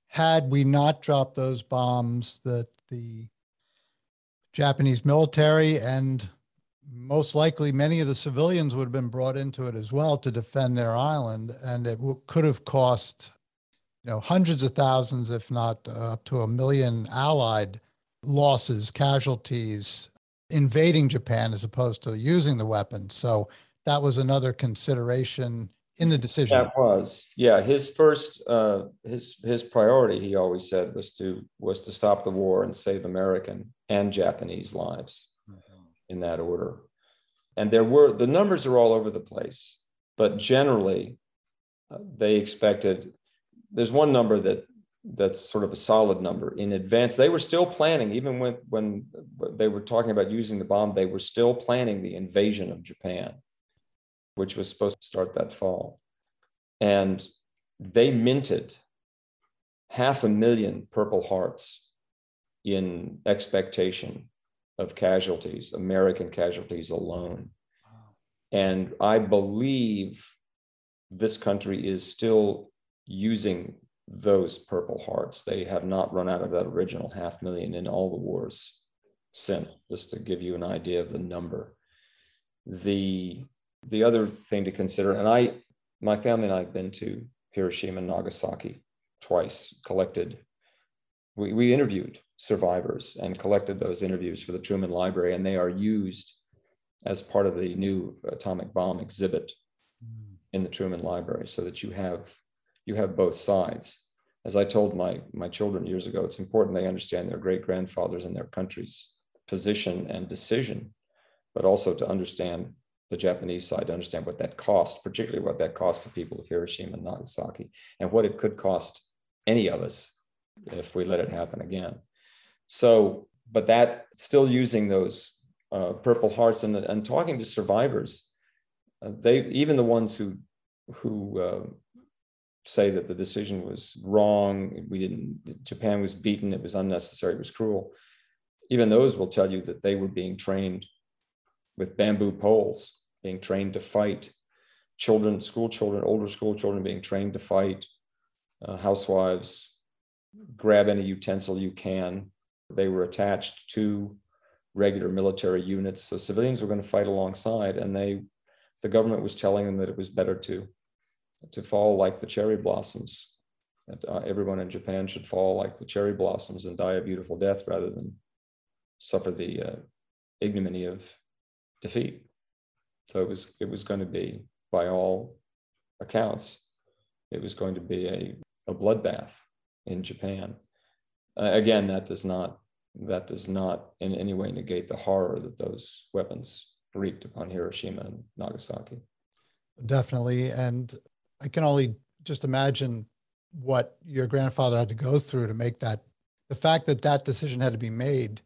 had we not dropped those bombs, that the Japanese military and most likely many of the civilians would have been brought into it as well to defend their island, and it w- could have cost, you know, hundreds of thousands, if not uh, up to a million Allied losses, casualties, invading Japan as opposed to using the weapon. So that was another consideration in the decision. That was, yeah. His first, uh, his his priority, he always said, was to was to stop the war and save American and Japanese lives, mm-hmm. in that order. And there were the numbers are all over the place, but generally, uh, they expected. There's one number that that's sort of a solid number in advance. They were still planning, even when when they were talking about using the bomb, they were still planning the invasion of Japan, which was supposed to start that fall. And they minted half a million Purple Hearts in expectation of casualties, American casualties alone. Wow. And I believe this country is still using those Purple Hearts. They have not run out of that original half million in all the wars since, just to give you an idea of the number. The the other thing to consider, and I, my family and I have been to Hiroshima and Nagasaki twice, collected, we, we interviewed survivors and collected those interviews for the Truman Library, and they are used as part of the new atomic bomb exhibit mm. in the Truman Library so that you have you have both sides. As I told my, my children years ago, it's important they understand their great grandfathers and their country's position and decision, but also to understand the Japanese side, to understand what that cost, particularly what that cost the people of Hiroshima and Nagasaki, and what it could cost any of us if we let it happen again. So, but that still using those uh, Purple Hearts and, and talking to survivors, uh, they even the ones who who uh, say that the decision was wrong. We didn't, Japan was beaten, it was unnecessary, it was cruel. Even those will tell you that they were being trained with bamboo poles, being trained to fight. Children, school children, older school children being trained to fight. Uh, housewives, grab any utensil you can. They were attached to regular military units. So civilians were going to fight alongside, and they, the government was telling them that it was better to to fall like the cherry blossoms. That uh, everyone in Japan should fall like the cherry blossoms and die a beautiful death rather than suffer the uh, ignominy of defeat. So it was it was going to be, by all accounts, it was going to be a, a bloodbath in Japan. Uh, again, that does not that does not in any way negate the horror that those weapons wreaked upon Hiroshima and Nagasaki. Definitely, and I can only just imagine what your grandfather had to go through to make that. The fact that that decision had to be made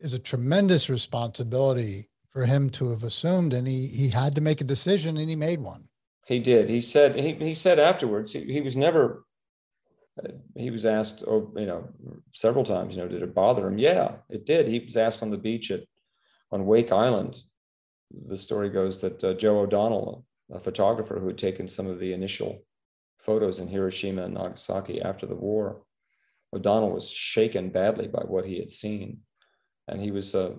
is a tremendous responsibility for him to have assumed, and he he had to make a decision, and he made one. He did. He said he he said afterwards he, he was never. He was asked, oh, you know, several times. You know, did it bother him? Yeah, it did. He was asked on the beach at on Wake Island. The story goes that uh, Joe O'Donnell, a photographer who had taken some of the initial photos in Hiroshima and Nagasaki after the war. O'Donnell was shaken badly by what he had seen. And he was uh,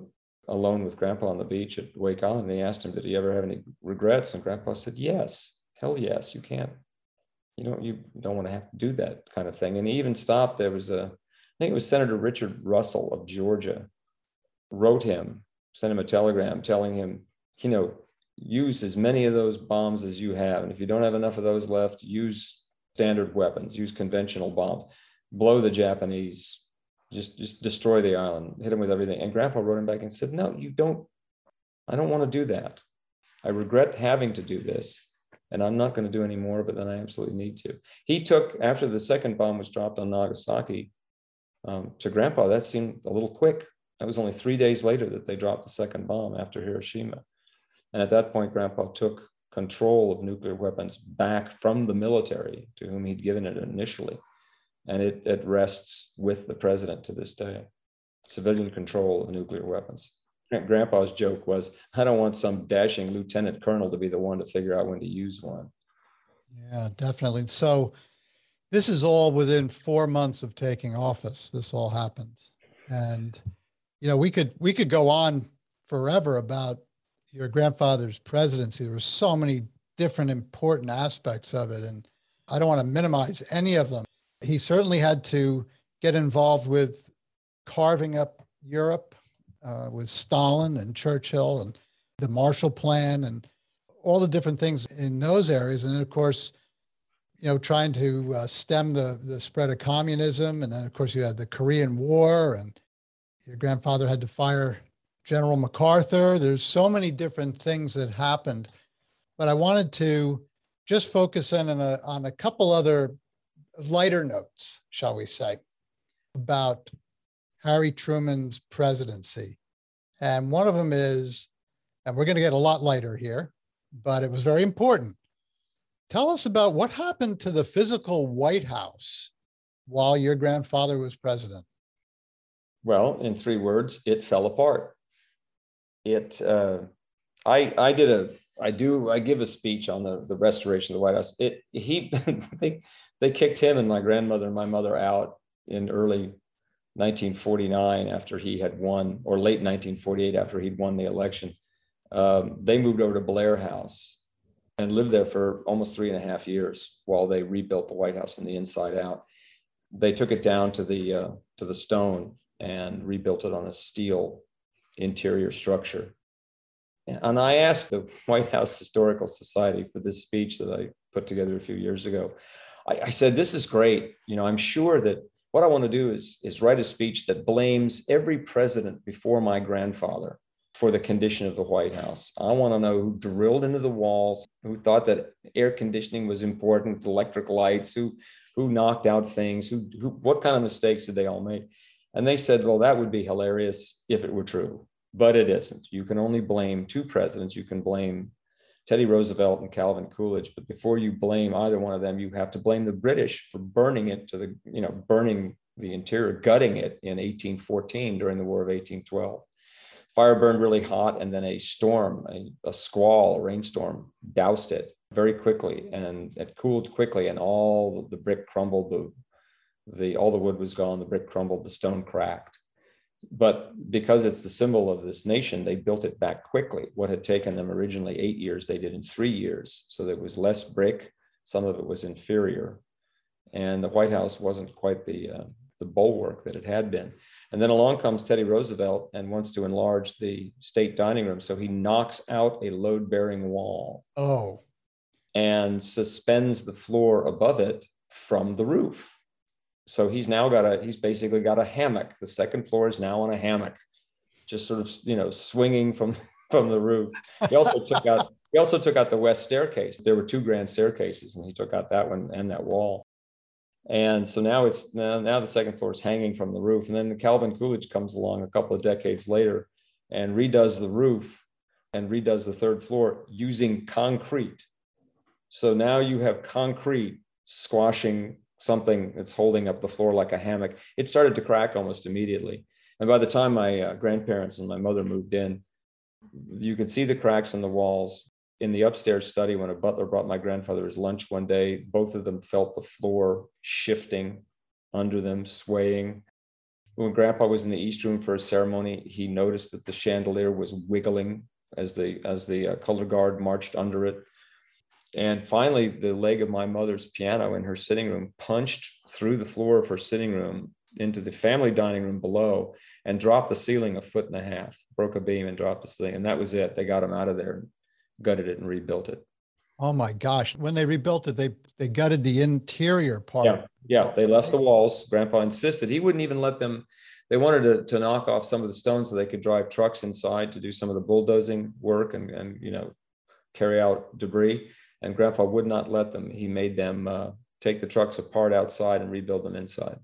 alone with Grandpa on the beach at Wake Island. And he asked him, Did he ever have any regrets? And Grandpa said, Yes, hell yes, you can't. You know, you don't want to have to do that kind of thing. And he even stopped. There was a, I think it was Senator Richard Russell of Georgia, wrote him, sent him a telegram telling him, you know, use as many of those bombs as you have. And if you don't have enough of those left, use standard weapons, use conventional bombs, blow the Japanese, just just destroy the island, hit them with everything. And Grandpa wrote him back and said, "No, you don't. I don't want to do that. I regret having to do this, and I'm not going to do any more. But then I absolutely need to." He took after the second bomb was dropped on Nagasaki. Um, to Grandpa, that seemed a little quick. That was only three days later that they dropped the second bomb after Hiroshima. And at that point, Grandpa took control of nuclear weapons back from the military to whom he'd given it initially. And it, it rests with the president to this day civilian control of nuclear weapons. Grandpa's joke was, I don't want some dashing lieutenant colonel to be the one to figure out when to use one. Yeah, definitely. So, this is all within four months of taking office. This all happened. And, you know, we could we could go on forever about your grandfather's presidency. There were so many different important aspects of it, and I don't want to minimize any of them. He certainly had to get involved with carving up Europe uh, with Stalin and Churchill and the Marshall Plan and all the different things in those areas. And then, of course, you know, trying to uh, stem the, the spread of communism. And then, of course, you had the Korean War, and your grandfather had to fire General MacArthur. There's so many different things that happened, but I wanted to just focus in on a, on a couple other lighter notes, shall we say, about Harry Truman's presidency. And one of them is, and we're going to get a lot lighter here, but it was very important. Tell us about what happened to the physical White House while your grandfather was president. Well, in three words, it fell apart it uh, I I did a I do I give a speech on the the restoration of the White House. It he they they kicked him and my grandmother and my mother out in early 1949 after he had won, or late 1948 after he'd won the election. Um, they moved over to Blair House and lived there for almost three and a half years while they rebuilt the White House from the inside out. They took it down to the uh, to the stone and rebuilt it on a steel interior structure. And I asked the White House Historical Society for this speech that I put together a few years ago. I, I, said, This is great. You know, I'm sure that what I want to do is, is write a speech that blames every president before my grandfather for the condition of the White House. I want to know who drilled into the walls, who thought that air conditioning was important, electric lights, who who knocked out things, who, who what kind of mistakes did they all make? And they said, well, that would be hilarious if it were true, but it isn't. You can only blame two presidents. You can blame Teddy Roosevelt and Calvin Coolidge, but before you blame either one of them, you have to blame the British for burning it to the, you know, burning the interior, gutting it in 1814 during the War of 1812. Fire burned really hot, and then a storm, a, a squall, a rainstorm, doused it very quickly, and it cooled quickly, and all the brick crumbled, the the all the wood was gone, the brick crumbled, the stone cracked. But because it's the symbol of this nation, they built it back quickly. What had taken them originally eight years, they did in three years. So there was less brick. Some of it was inferior, and the White House wasn't quite the uh, the bulwark that it had been. And then along comes Teddy Roosevelt and wants to enlarge the state dining room, so he knocks out a load-bearing wall. Oh. And suspends the floor above it from the roof so he's now got a he's basically got a hammock. The second floor is now on a hammock just sort of you know swinging from from the roof. He also took out he also took out the west staircase. There were two grand staircases and he took out that one and that wall. And so now it's now, now the second floor is hanging from the roof. And then calvin coolidge comes along a couple of decades later and redoes the roof and redoes the third floor using concrete. So now you have concrete squashing something that's holding up the floor like a hammock. It started to crack almost immediately. And by the time my uh, grandparents and my mother moved in, you could see the cracks in the walls. In the upstairs study, when a butler brought my grandfather his lunch one day, both of them felt the floor shifting under them, swaying. When grandpa was in the east room for a ceremony, he noticed that the chandelier was wiggling as the as the uh, color guard marched under it. And finally, the leg of my mother's piano in her sitting room punched through the floor of her sitting room into the family dining room below and dropped the ceiling a foot and a half, broke a beam and dropped the ceiling. And that was it. They got him out of there, gutted it, and rebuilt it. Oh my gosh! When they rebuilt it, they they gutted the interior part. Yeah, yeah. They left the walls. Grandpa insisted he wouldn't even let them. They wanted to, to knock off some of the stones so they could drive trucks inside to do some of the bulldozing work and and you know carry out debris. And Grandpa would not let them. He made them uh, take the trucks apart outside and rebuild them inside.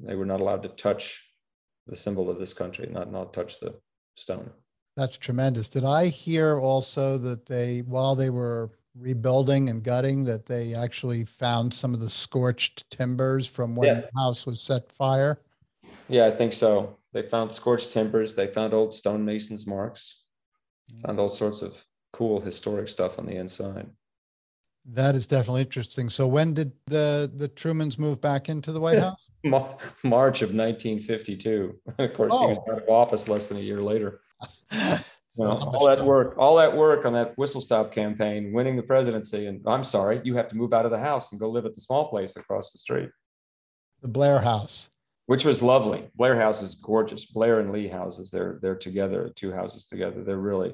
They were not allowed to touch the symbol of this country, not not touch the stone. That's tremendous. Did I hear also that they, while they were rebuilding and gutting, that they actually found some of the scorched timbers from when Yeah. the house was set fire? Yeah, I think so. They found scorched timbers. They found old stonemasons marks. Found all sorts of cool historic stuff on the inside. That is definitely interesting. So when did the the Trumans move back into the White House? March of 1952. Of course, he was Oh. out of office less than a year later. So You know, all that work, all that work on that whistle stop campaign, winning the presidency, and I'm sorry, you have to move out of the house and go live at the small place across the street, The Blair House. which was lovely. Blair House is gorgeous. Blair and Lee houses, they're they're together, two houses together. They're really,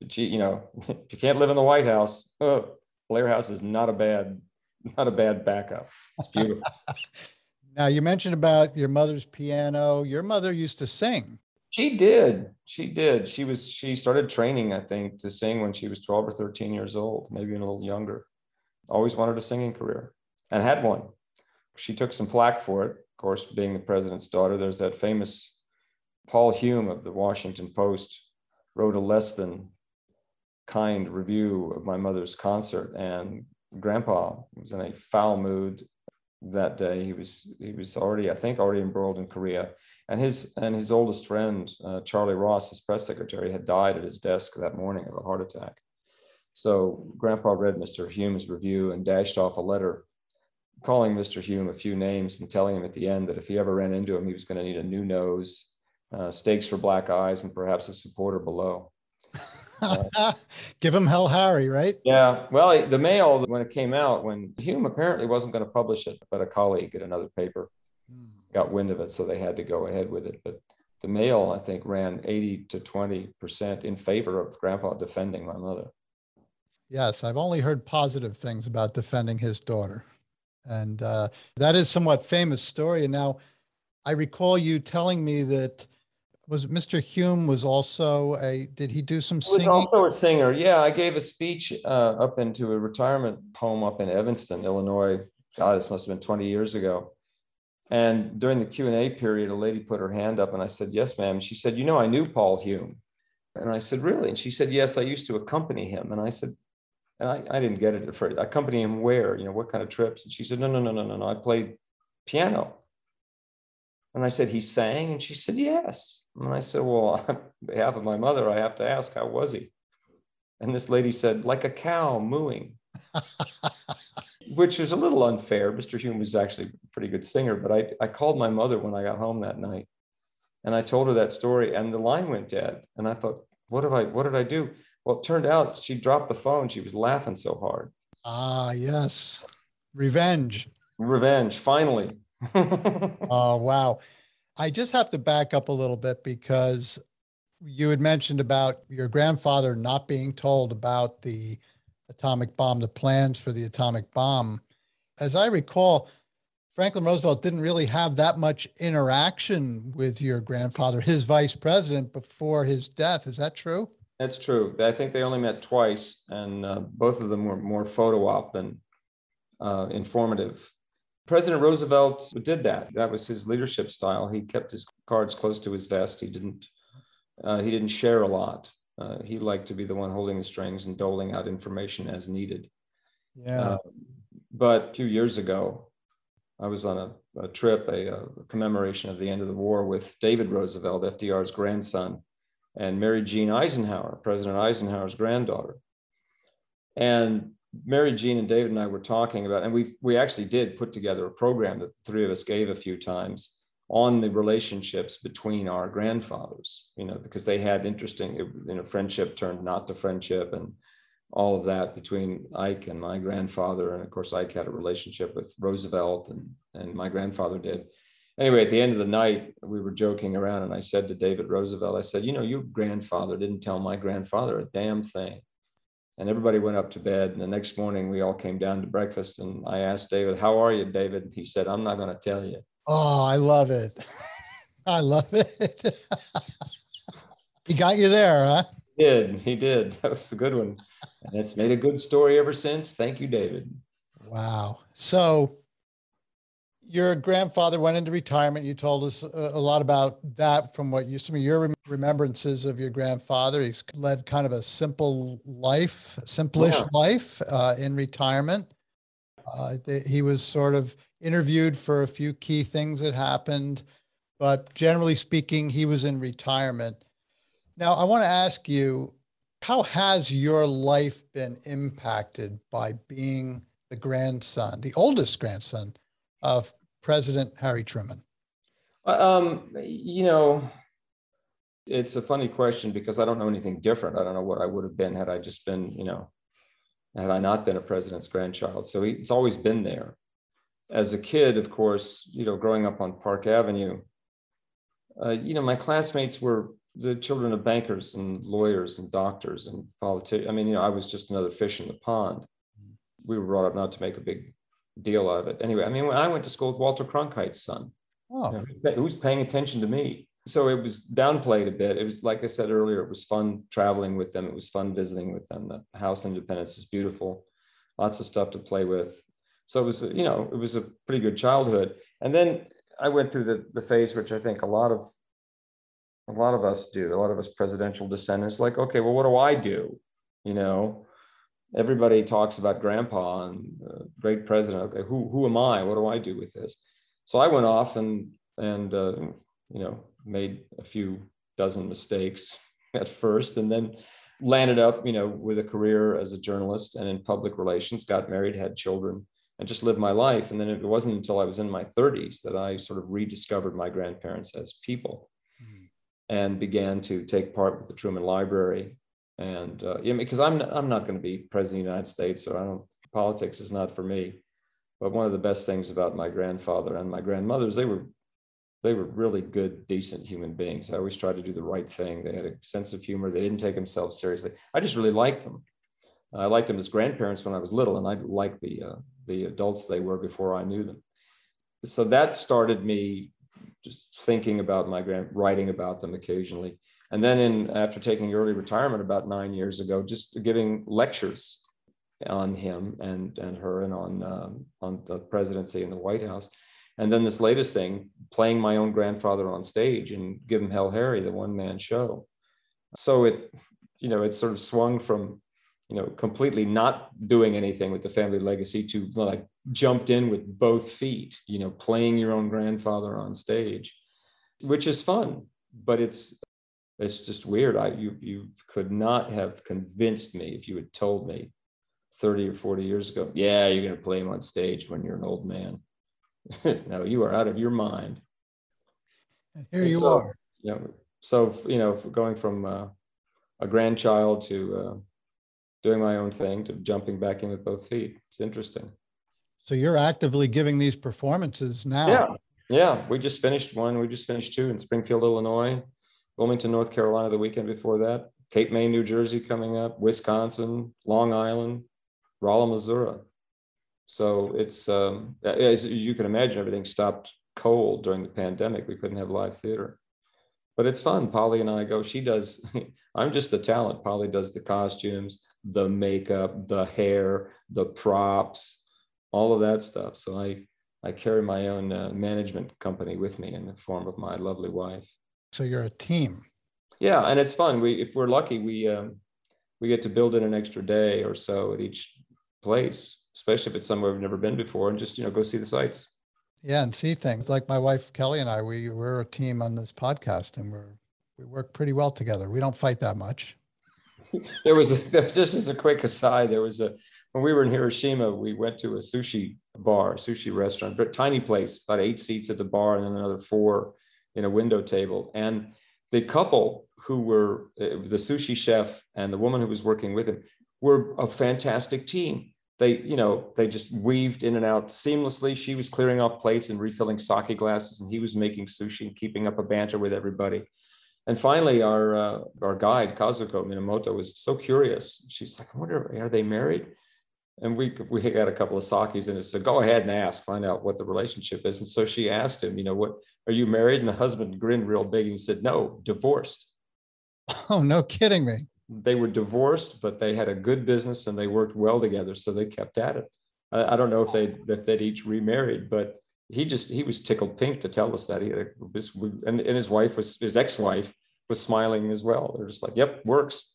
you, you know, if you can't live in the White House, oh, Blair House is not a bad, not a bad backup. It's beautiful. Now you mentioned about your mother's piano. Your mother used to sing. She did. She did. She was. She started training, I think, to sing when she was twelve or thirteen years old, maybe even a little younger. Always wanted a singing career, and had one. She took some flack for it. Of course, being the president's daughter, there's that famous Paul Hume of the Washington Post wrote a less than kind review of my mother's concert, and Grandpa was in a foul mood that day. He was he was already, I think, already embroiled in Korea. And his and his oldest friend uh, charlie ross his press secretary had died at his desk that morning of a heart attack. So grandpa read mr hume's review and dashed off a letter calling mr hume a few names and telling him at the end that if he ever ran into him he was going to need a new nose uh, stakes for black eyes and perhaps a supporter below Give him Hell Harry, right? yeah well the mail when it came out when hume apparently wasn't going to publish it but a colleague at another paper Hmm. got wind of it, so they had to go ahead with it. But the mail, I think, ran 80 to 20 percent in favor of Grandpa defending my mother. Yes, I've only heard positive things about defending his daughter. And uh, that is somewhat famous story. And now I recall you telling me that was Mr. Hume was also a did he do some He was singing? also a singer. Yeah, I gave a speech uh, up into a retirement home up in Evanston, Illinois. God, this must have been 20 years ago. And during the Q and A period, a lady put her hand up, and I said, "Yes, ma'am." She said, "You know, I knew Paul Hume," and I said, "Really?" And she said, "Yes, I used to accompany him." And I said, and I, I didn't get it at first. Accompany him where? You know, what kind of trips? And she said, "No, no, no, no, no, no. I played piano." And I said, "He sang?" And she said, "Yes." And I said, "Well, on behalf of my mother, I have to ask, how was he?" And this lady said, "Like a cow mooing." which is a little unfair. Mr. Hume was actually a pretty good singer, but I, I called my mother when I got home that night and I told her that story and the line went dead. And I thought, what have I, what did I do? Well, it turned out she dropped the phone. She was laughing so hard. ah, yes. Revenge. Revenge, finally. Oh, wow. I just have to back up a little bit because you had mentioned about your grandfather not being told about the atomic bomb, the plans for the atomic bomb. As I recall, Franklin Roosevelt didn't really have that much interaction with your grandfather, his vice president, before his death. Is that true? That's true. I think they only met twice, and uh, both of them were more photo op than uh, informative. President Roosevelt did that. That was his leadership style. He kept his cards close to his vest. He didn't. Uh, he didn't share a lot. Uh, he liked to be the one holding the strings and doling out information as needed. Yeah. Uh, but a few years ago, I was on a, a trip, a, a commemoration of the end of the war with David Roosevelt, FDR's grandson, and Mary Jean Eisenhower, President Eisenhower's granddaughter. And Mary Jean and David and I were talking about, and we we actually did put together a program that the three of us gave a few times on the relationships between our grandfathers, you know, because they had interesting, you know, friendship turned not to friendship and all of that between Ike and my grandfather. And of course, Ike had a relationship with Roosevelt and, and my grandfather did. Anyway, at the end of the night, we were joking around and I said to David Roosevelt, I said, you know, your grandfather didn't tell my grandfather a damn thing. And everybody went up to bed. And the next morning, we all came down to breakfast, and I asked David, "How are you, David?" He said, "I'm not going to tell you." Oh, I love it. I love it. he got you there, huh? He did. He did. That was a good one. And it's made a good story ever since. Thank you, David. Wow. So your grandfather went into retirement. You told us a, a lot about that from what you, some of your remembrances of your grandfather. He's led kind of a simple life, simplish yeah. life uh, in retirement. Uh, he was sort of interviewed for a few key things that happened, but generally speaking, he was in retirement. Now, I want to ask you how has your life been impacted by being the grandson, the oldest grandson of President Harry Truman? Um, you know, it's a funny question because I don't know anything different. I don't know what I would have been had I just been, you know, had I not been a president's grandchild. So it's always been there. As a kid, of course, you know, growing up on Park Avenue, uh, you know, my classmates were the children of bankers and lawyers and doctors and politicians. I mean, you know, I was just another fish in the pond. We were brought up not to make a big deal out of it. Anyway, I mean, when I went to school with Walter Cronkite's son, oh. who's paying attention to me? So it was downplayed a bit. It was, like I said earlier, it was fun traveling with them. It was fun visiting with them. The house Independence is beautiful, lots of stuff to play with. So it was, you know, it was a pretty good childhood. And then I went through the, the phase, which I think a lot of a lot of us do, a lot of us presidential descendants, like, okay, well, what do I do? You know, everybody talks about grandpa and uh, great president. Okay, who, who am I? What do I do with this? So I went off and, and, uh, you know, made a few dozen mistakes at first and then landed up, you know, with a career as a journalist and in public relations, got married, had children and just lived my life. And then it wasn't until I was in my 30s that I sort of rediscovered my grandparents as people and began to take part with the Truman Library. And uh, yeah, because I'm I'm not going to be president of the United States, so I don't. Politics is not for me. But one of the best things about my grandfather and my grandmothers, they were they were really good, decent human beings. I always tried to do the right thing. They had a sense of humor. They didn't take themselves seriously. I just really liked them. I liked them as grandparents when I was little, and I liked the uh, the adults they were before I knew them. So that started me just thinking about my grand, writing about them occasionally. And then in after taking early retirement about nine years ago, just giving lectures on him and and her and on um, on the presidency in the White House. And then this latest thing, playing my own grandfather on stage and give him Hell Harry, the one man show. So it, you know, it sort of swung from, you know, completely not doing anything with the family legacy to like jumped in with both feet, you know, playing your own grandfather on stage, which is fun, but it's it's just weird. I you you could not have convinced me if you had told me 30 or 40 years ago, yeah, you're going to play him on stage when you're an old man. no, you are out of your mind. And here and you so, are. Yeah. You know, so you know, going from uh, a grandchild to uh, doing my own thing to jumping back in with both feet, it's interesting. So you're actively giving these performances now. Yeah. Yeah. We just finished one. We just finished two in Springfield, Illinois, Wilmington, North Carolina the weekend before that, Cape May, New Jersey coming up, Wisconsin, Long Island, Rolla, Missouri. So it's, um, as you can imagine, everything stopped cold during the pandemic. We couldn't have live theater. But it's fun. Polly and I go, she does, I'm just the talent. Polly does the costumes, the makeup, the hair, the props, all of that stuff. So I I carry my own uh, management company with me in the form of my lovely wife. So you're a team. Yeah, and it's fun. We if we're lucky, we um, we get to build in an extra day or so at each place, especially if it's somewhere we've never been before, and just you know go see the sights. Yeah, and see things like my wife Kelly and I. We we're a team on this podcast, and we're we work pretty well together. We don't fight that much. there was a, just as a quick aside. There was a when we were in Hiroshima, we went to a sushi bar, sushi restaurant, but tiny place, about eight seats at the bar, and then another four in a window table. And the couple who were uh, the sushi chef and the woman who was working with him were a fantastic team. They, you know, they just weaved in and out seamlessly. She was clearing off plates and refilling sake glasses, and he was making sushi and keeping up a banter with everybody. And finally, our uh, our guide Kazuko Minamoto was so curious. She's like, "I wonder, are they married?" And we we got a couple of sakis and it said, "Go ahead and ask, find out what the relationship is." And so she asked him, "You know, what are you married?" And the husband grinned real big and he said, "No, divorced." Oh, no kidding me. They were divorced, but they had a good business and they worked well together, so they kept at it. I, I don't know if they if they'd each remarried, but he just he was tickled pink to tell us that he and, and his wife was his ex-wife was smiling as well. They're just like, "Yep, works."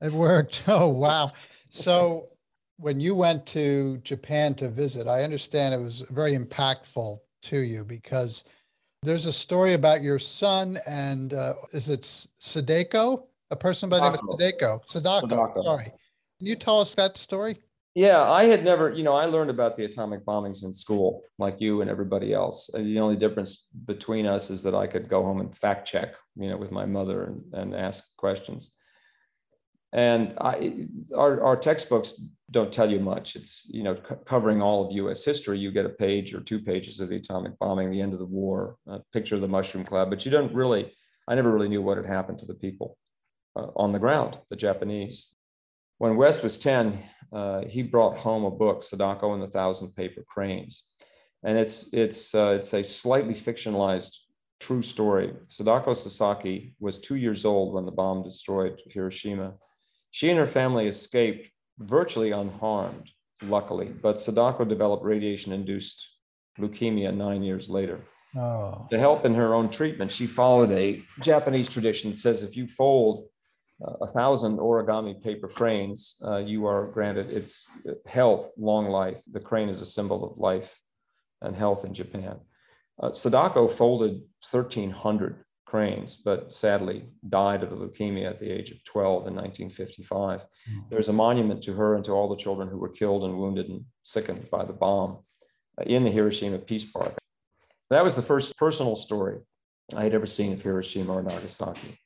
It worked. Oh wow! So when you went to Japan to visit, I understand it was very impactful to you because there's a story about your son and uh, is it Sadako? A person by the name of Sadako. Sadako. Sadako. Sorry. Can you tell us that story? Yeah, I had never, you know, I learned about the atomic bombings in school, like you and everybody else. The only difference between us is that I could go home and fact check, you know, with my mother and, and ask questions. And I, our, our textbooks don't tell you much. It's, you know, c- covering all of US history. You get a page or two pages of the atomic bombing, the end of the war, a picture of the mushroom cloud, but you don't really, I never really knew what had happened to the people uh, on the ground, the Japanese. When Wes was 10, uh, he brought home a book, Sadako and the Thousand Paper Cranes. And it's, it's, uh, it's a slightly fictionalized true story. Sadako Sasaki was two years old when the bomb destroyed Hiroshima. She and her family escaped virtually unharmed, luckily, but Sadako developed radiation induced leukemia nine years later. Oh. To help in her own treatment, she followed a Japanese tradition that says if you fold a thousand origami paper cranes, uh, you are granted its health, long life. The crane is a symbol of life and health in Japan. Uh, Sadako folded 1,300 cranes, but sadly died of leukemia at the age of 12 in 1955. Mm-hmm. There's a monument to her and to all the children who were killed and wounded and sickened by the bomb uh, in the Hiroshima Peace Park. That was the first personal story I had ever seen of Hiroshima or Nagasaki.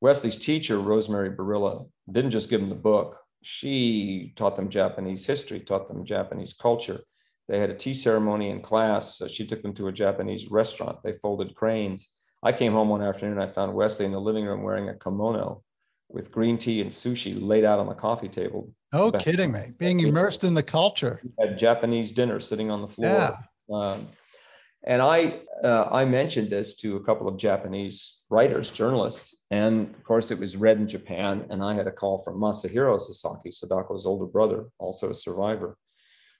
Wesley's teacher, Rosemary Barilla, didn't just give them the book. She taught them Japanese history, taught them Japanese culture. They had a tea ceremony in class. So she took them to a Japanese restaurant. They folded cranes. I came home one afternoon. And I found Wesley in the living room wearing a kimono with green tea and sushi laid out on the coffee table. Oh, kidding me! Being immersed in the culture. Had Japanese dinner sitting on the floor. Yeah. Um, and I uh, I mentioned this to a couple of Japanese writers, journalists, and of course it was read in Japan. And I had a call from Masahiro Sasaki, Sadako's older brother, also a survivor,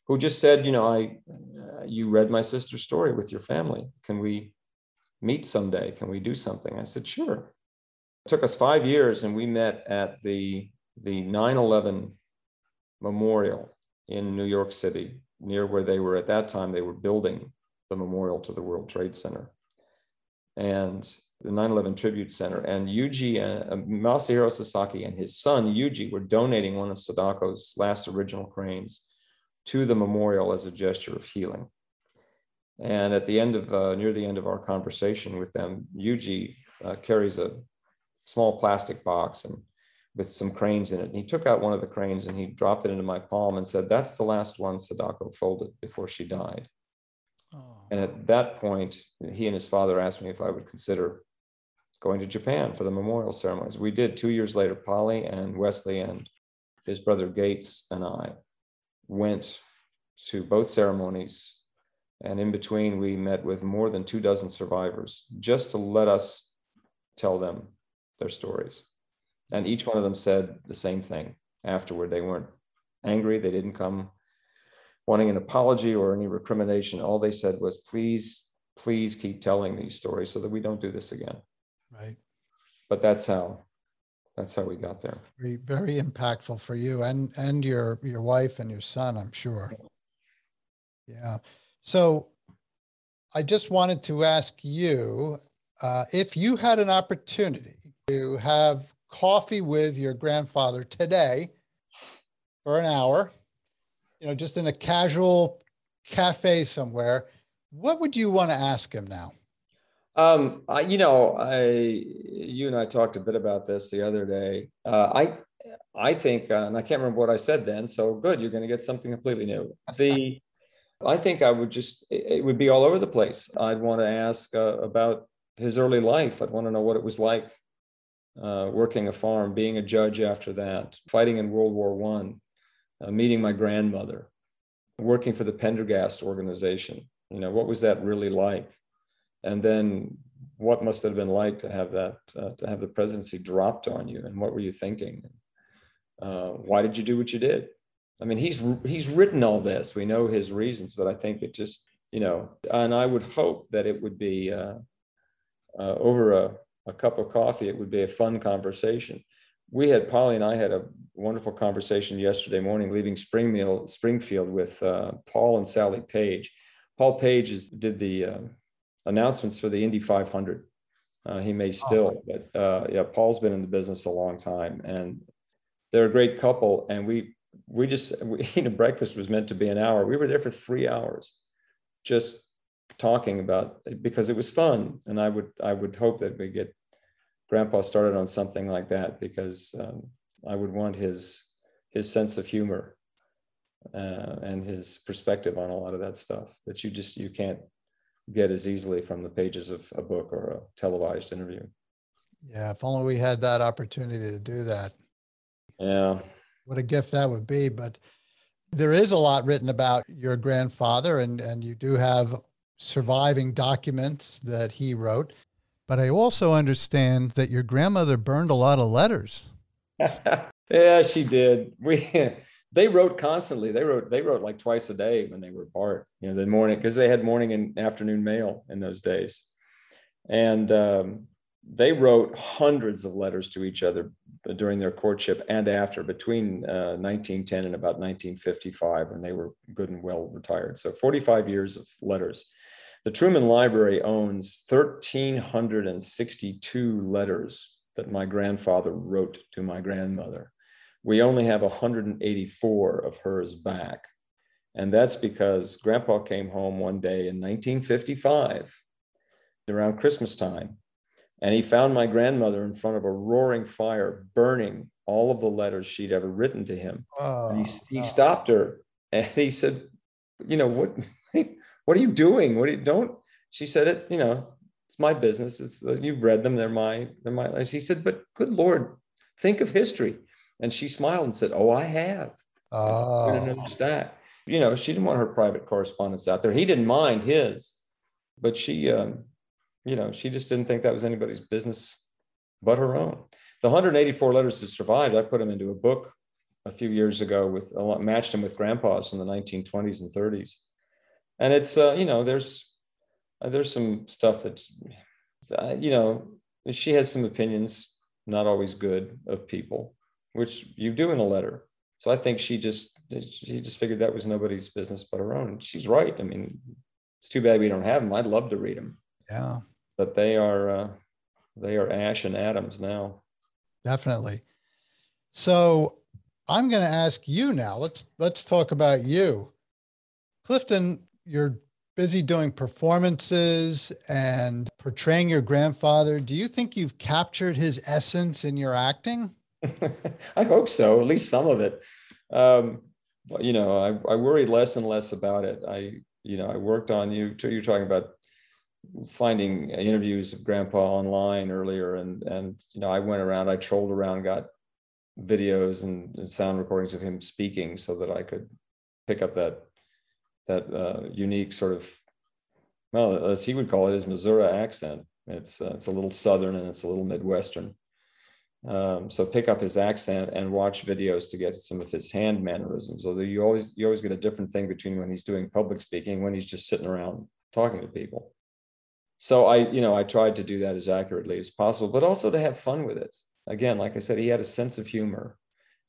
who just said, you know, I uh, you read my sister's story with your family. Can we meet someday? Can we do something? I said, sure. It took us five years, and we met at the the 9/11 memorial in New York City, near where they were at that time. They were building the memorial to the World Trade Center and the 9/11 Tribute Center. And Yuji, uh, Masahiro Sasaki, and his son Yuji were donating one of Sadako's last original cranes to the memorial as a gesture of healing. And at the end of uh, near the end of our conversation with them, Yuji uh, carries a small plastic box and with some cranes in it. And he took out one of the cranes and he dropped it into my palm and said, "That's the last one Sadako folded before she died." And at that point, he and his father asked me if I would consider going to Japan for the memorial ceremonies. We did two years later. Polly and Wesley and his brother Gates and I went to both ceremonies. And in between, we met with more than two dozen survivors just to let us tell them their stories. And each one of them said the same thing afterward. They weren't angry, they didn't come wanting an apology or any recrimination. All they said was, please, please keep telling these stories so that we don't do this again. Right. But that's how that's how we got there. Very, very impactful for you and and your your wife and your son, I'm sure. Yeah. So I just wanted to ask you uh, if you had an opportunity to have coffee with your grandfather today for an hour you know, just in a casual cafe somewhere, what would you want to ask him now? Um, I, you know, I, you and I talked a bit about this the other day. Uh, I, I think, uh, and I can't remember what I said then. So good, you're going to get something completely new. The, I think I would just, it would be all over the place. I'd want to ask uh, about his early life. I'd want to know what it was like uh, working a farm, being a judge after that, fighting in World War One, uh, meeting my grandmother, working for the Pendergast organization. You know, what was that really like? And then what must it have been like to have that, uh, to have the presidency dropped on you? And what were you thinking? Uh, why did you do what you did? I mean, he's he's written all this. We know his reasons, but I think it just, you know, and I would hope that it would be uh, uh, over a, a cup of coffee. It would be a fun conversation. We had Polly and I had a wonderful conversation yesterday morning, leaving Springfield, Springfield with uh, Paul and Sally Page. Paul Page is, did the uh, announcements for the Indy 500. Uh, he may still, oh. but uh, yeah, Paul's been in the business a long time, and they're a great couple. And we we just we, you know breakfast was meant to be an hour. We were there for three hours, just talking about it because it was fun. And I would I would hope that we get Grandpa started on something like that because um, I would want his his sense of humor uh, and his perspective on a lot of that stuff that you just you can't get as easily from the pages of a book or a televised interview. Yeah, if only we had that opportunity to do that. Yeah. What a gift that would be. But there is a lot written about your grandfather, and, and you do have surviving documents that he wrote. But I also understand that your grandmother burned a lot of letters. yeah, she did. We they wrote constantly. They wrote they wrote like twice a day when they were apart. You know, the morning because they had morning and afternoon mail in those days, and um, they wrote hundreds of letters to each other during their courtship and after, between uh, 1910 and about 1955, when they were good and well retired. So 45 years of letters. The Truman Library owns 1,362 letters that my grandfather wrote to my grandmother we only have 184 of hers back. And that's because grandpa came home one day in 1955 around Christmas time. And he found my grandmother in front of a roaring fire, burning all of the letters she'd ever written to him. Oh, he, he oh. stopped her and he said, You know, what, what are you doing? What do you don't? She said, It, you know, it's my business. It's you've read them. They're my, they're my. She said, But good Lord, think of history. And she smiled and said, Oh, I have. Oh. I didn't understand. You know, she didn't want her private correspondence out there. He didn't mind his, but she, um, you know, she just didn't think that was anybody's business but her own. The 184 letters that survived, I put them into a book a few years ago with a lot, matched them with grandpas in the 1920s and 30s. And it's, uh, you know, there's, uh, there's some stuff that's, uh, you know, she has some opinions, not always good of people which you do in a letter. So I think she just she just figured that was nobody's business but her own. She's right. I mean, it's too bad we don't have them. I'd love to read them. Yeah, but they are uh, they are ash and atoms now. Definitely. So I'm going to ask you now. Let's let's talk about you, Clifton. You're busy doing performances and portraying your grandfather. Do you think you've captured his essence in your acting? I hope so, at least some of it. Um, you know, I, I worry less and less about it. I, you know, I worked on you. You're talking about finding interviews of Grandpa online earlier, and and you know, I went around, I trolled around, got videos and, and sound recordings of him speaking, so that I could pick up that that uh, unique sort of, well, as he would call it, his Missouri accent. It's uh, it's a little southern and it's a little midwestern. Um, so pick up his accent and watch videos to get some of his hand mannerisms. Although you always you always get a different thing between when he's doing public speaking when he's just sitting around talking to people. So I, you know, I tried to do that as accurately as possible, but also to have fun with it. Again, like I said, he had a sense of humor,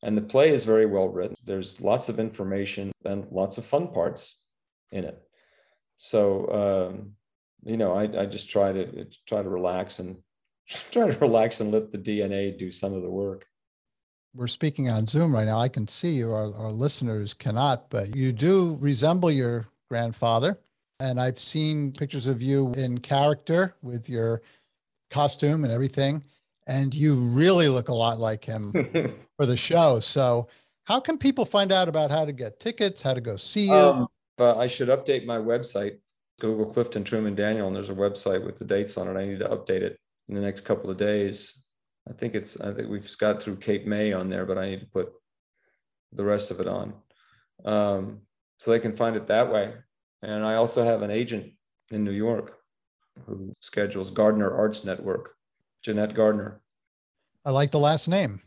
and the play is very well written. There's lots of information and lots of fun parts in it. So um, you know, I, I just try to try to relax and try to relax and let the DNA do some of the work. We're speaking on Zoom right now. I can see you, our, our listeners cannot, but you do resemble your grandfather. And I've seen pictures of you in character with your costume and everything. And you really look a lot like him for the show. So, how can people find out about how to get tickets, how to go see you? Um, uh, I should update my website. Google Clifton Truman Daniel, and there's a website with the dates on it. I need to update it in the next couple of days. I think it's I think we've got through Cape May on there, but I need to put the rest of it on um, so they can find it that way. And I also have an agent in New York who schedules Gardner Arts Network, Jeanette Gardner. I like the last name.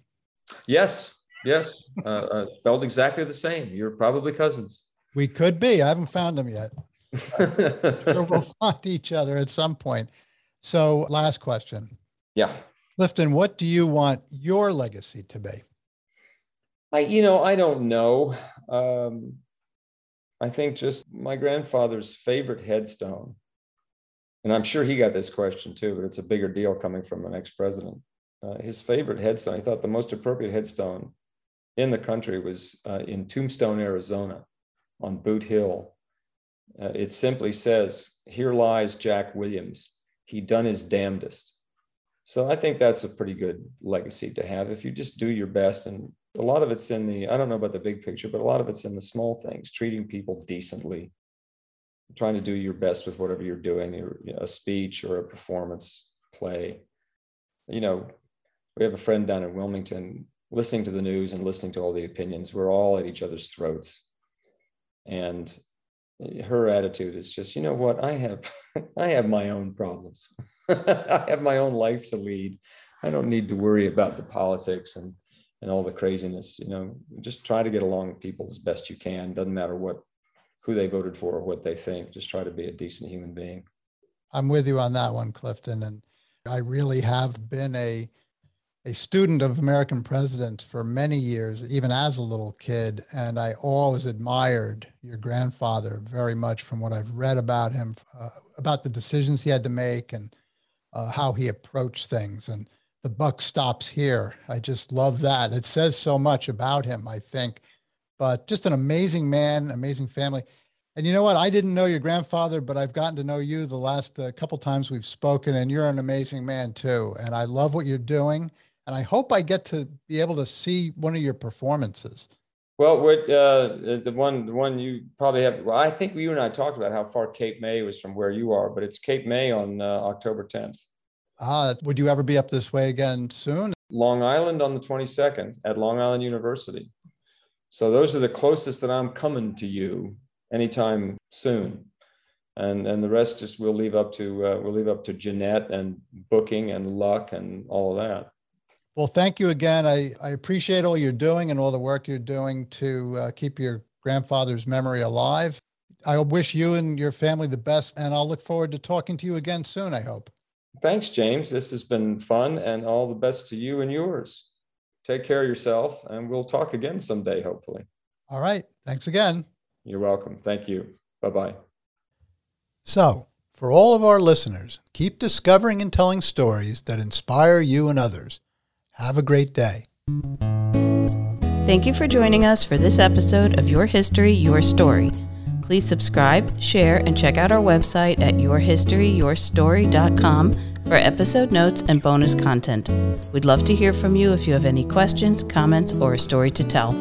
Yes, yes, uh, uh, spelled exactly the same. You're probably cousins. We could be. I haven't found them yet. sure we'll find each other at some point. So, last question. Yeah. Clifton, what do you want your legacy to be? I, you know, I don't know. Um, I think just my grandfather's favorite headstone, and I'm sure he got this question too, but it's a bigger deal coming from an ex-president. Uh, his favorite headstone, he thought the most appropriate headstone in the country was uh, in Tombstone, Arizona, on Boot Hill. Uh, it simply says, "Here lies Jack Williams. He done his damnedest." So I think that's a pretty good legacy to have if you just do your best and a lot of it's in the i don't know about the big picture but a lot of it's in the small things treating people decently trying to do your best with whatever you're doing you know, a speech or a performance play. You know we have a friend down in wilmington listening to the news and listening to all the opinions. We're all at each other's throats. And her attitude is just you know what? I have i have my own problems. I have my own life to lead. I don't need to worry about the politics and and all the craziness. You know, just try to get along with people as best you can. Doesn't matter what who they voted for or what they think. Just try to be a decent human being. I'm with you on that one, Clifton. And I really have been a a student of American presidents for many years, even as a little kid. And I always admired your grandfather very much from what I've read about him, uh, about the decisions he had to make and uh, how he approached things. And the buck stops here. I just love that. It says so much about him, I think. But just an amazing man, amazing family. And you know what? I didn't know your grandfather, but I've gotten to know you the last uh, couple times we've spoken, and you're an amazing man too. And I love what you're doing. And I hope I get to be able to see one of your performances. Well, what uh, the one the one you probably have. Well, I think you and I talked about how far Cape May was from where you are, but it's Cape May on uh, October 10th. Ah, would you ever be up this way again soon? Long Island on the 22nd at Long Island University. So those are the closest that I'm coming to you anytime soon. And, and the rest just we'll leave up to uh, we'll leave up to Jeanette and booking and luck and all of that. Well, thank you again. I, I appreciate all you're doing and all the work you're doing to uh, keep your grandfather's memory alive. I wish you and your family the best, and I'll look forward to talking to you again soon, I hope. Thanks, James. This has been fun and all the best to you and yours. Take care of yourself, and we'll talk again someday, hopefully. All right. Thanks again. You're welcome. Thank you. Bye bye. So, for all of our listeners, keep discovering and telling stories that inspire you and others. Have a great day. Thank you for joining us for this episode of Your History, Your Story. Please subscribe, share, and check out our website at yourhistoryyourstory.com for episode notes and bonus content. We'd love to hear from you if you have any questions, comments, or a story to tell.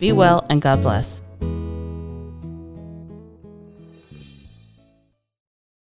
Be well and God bless.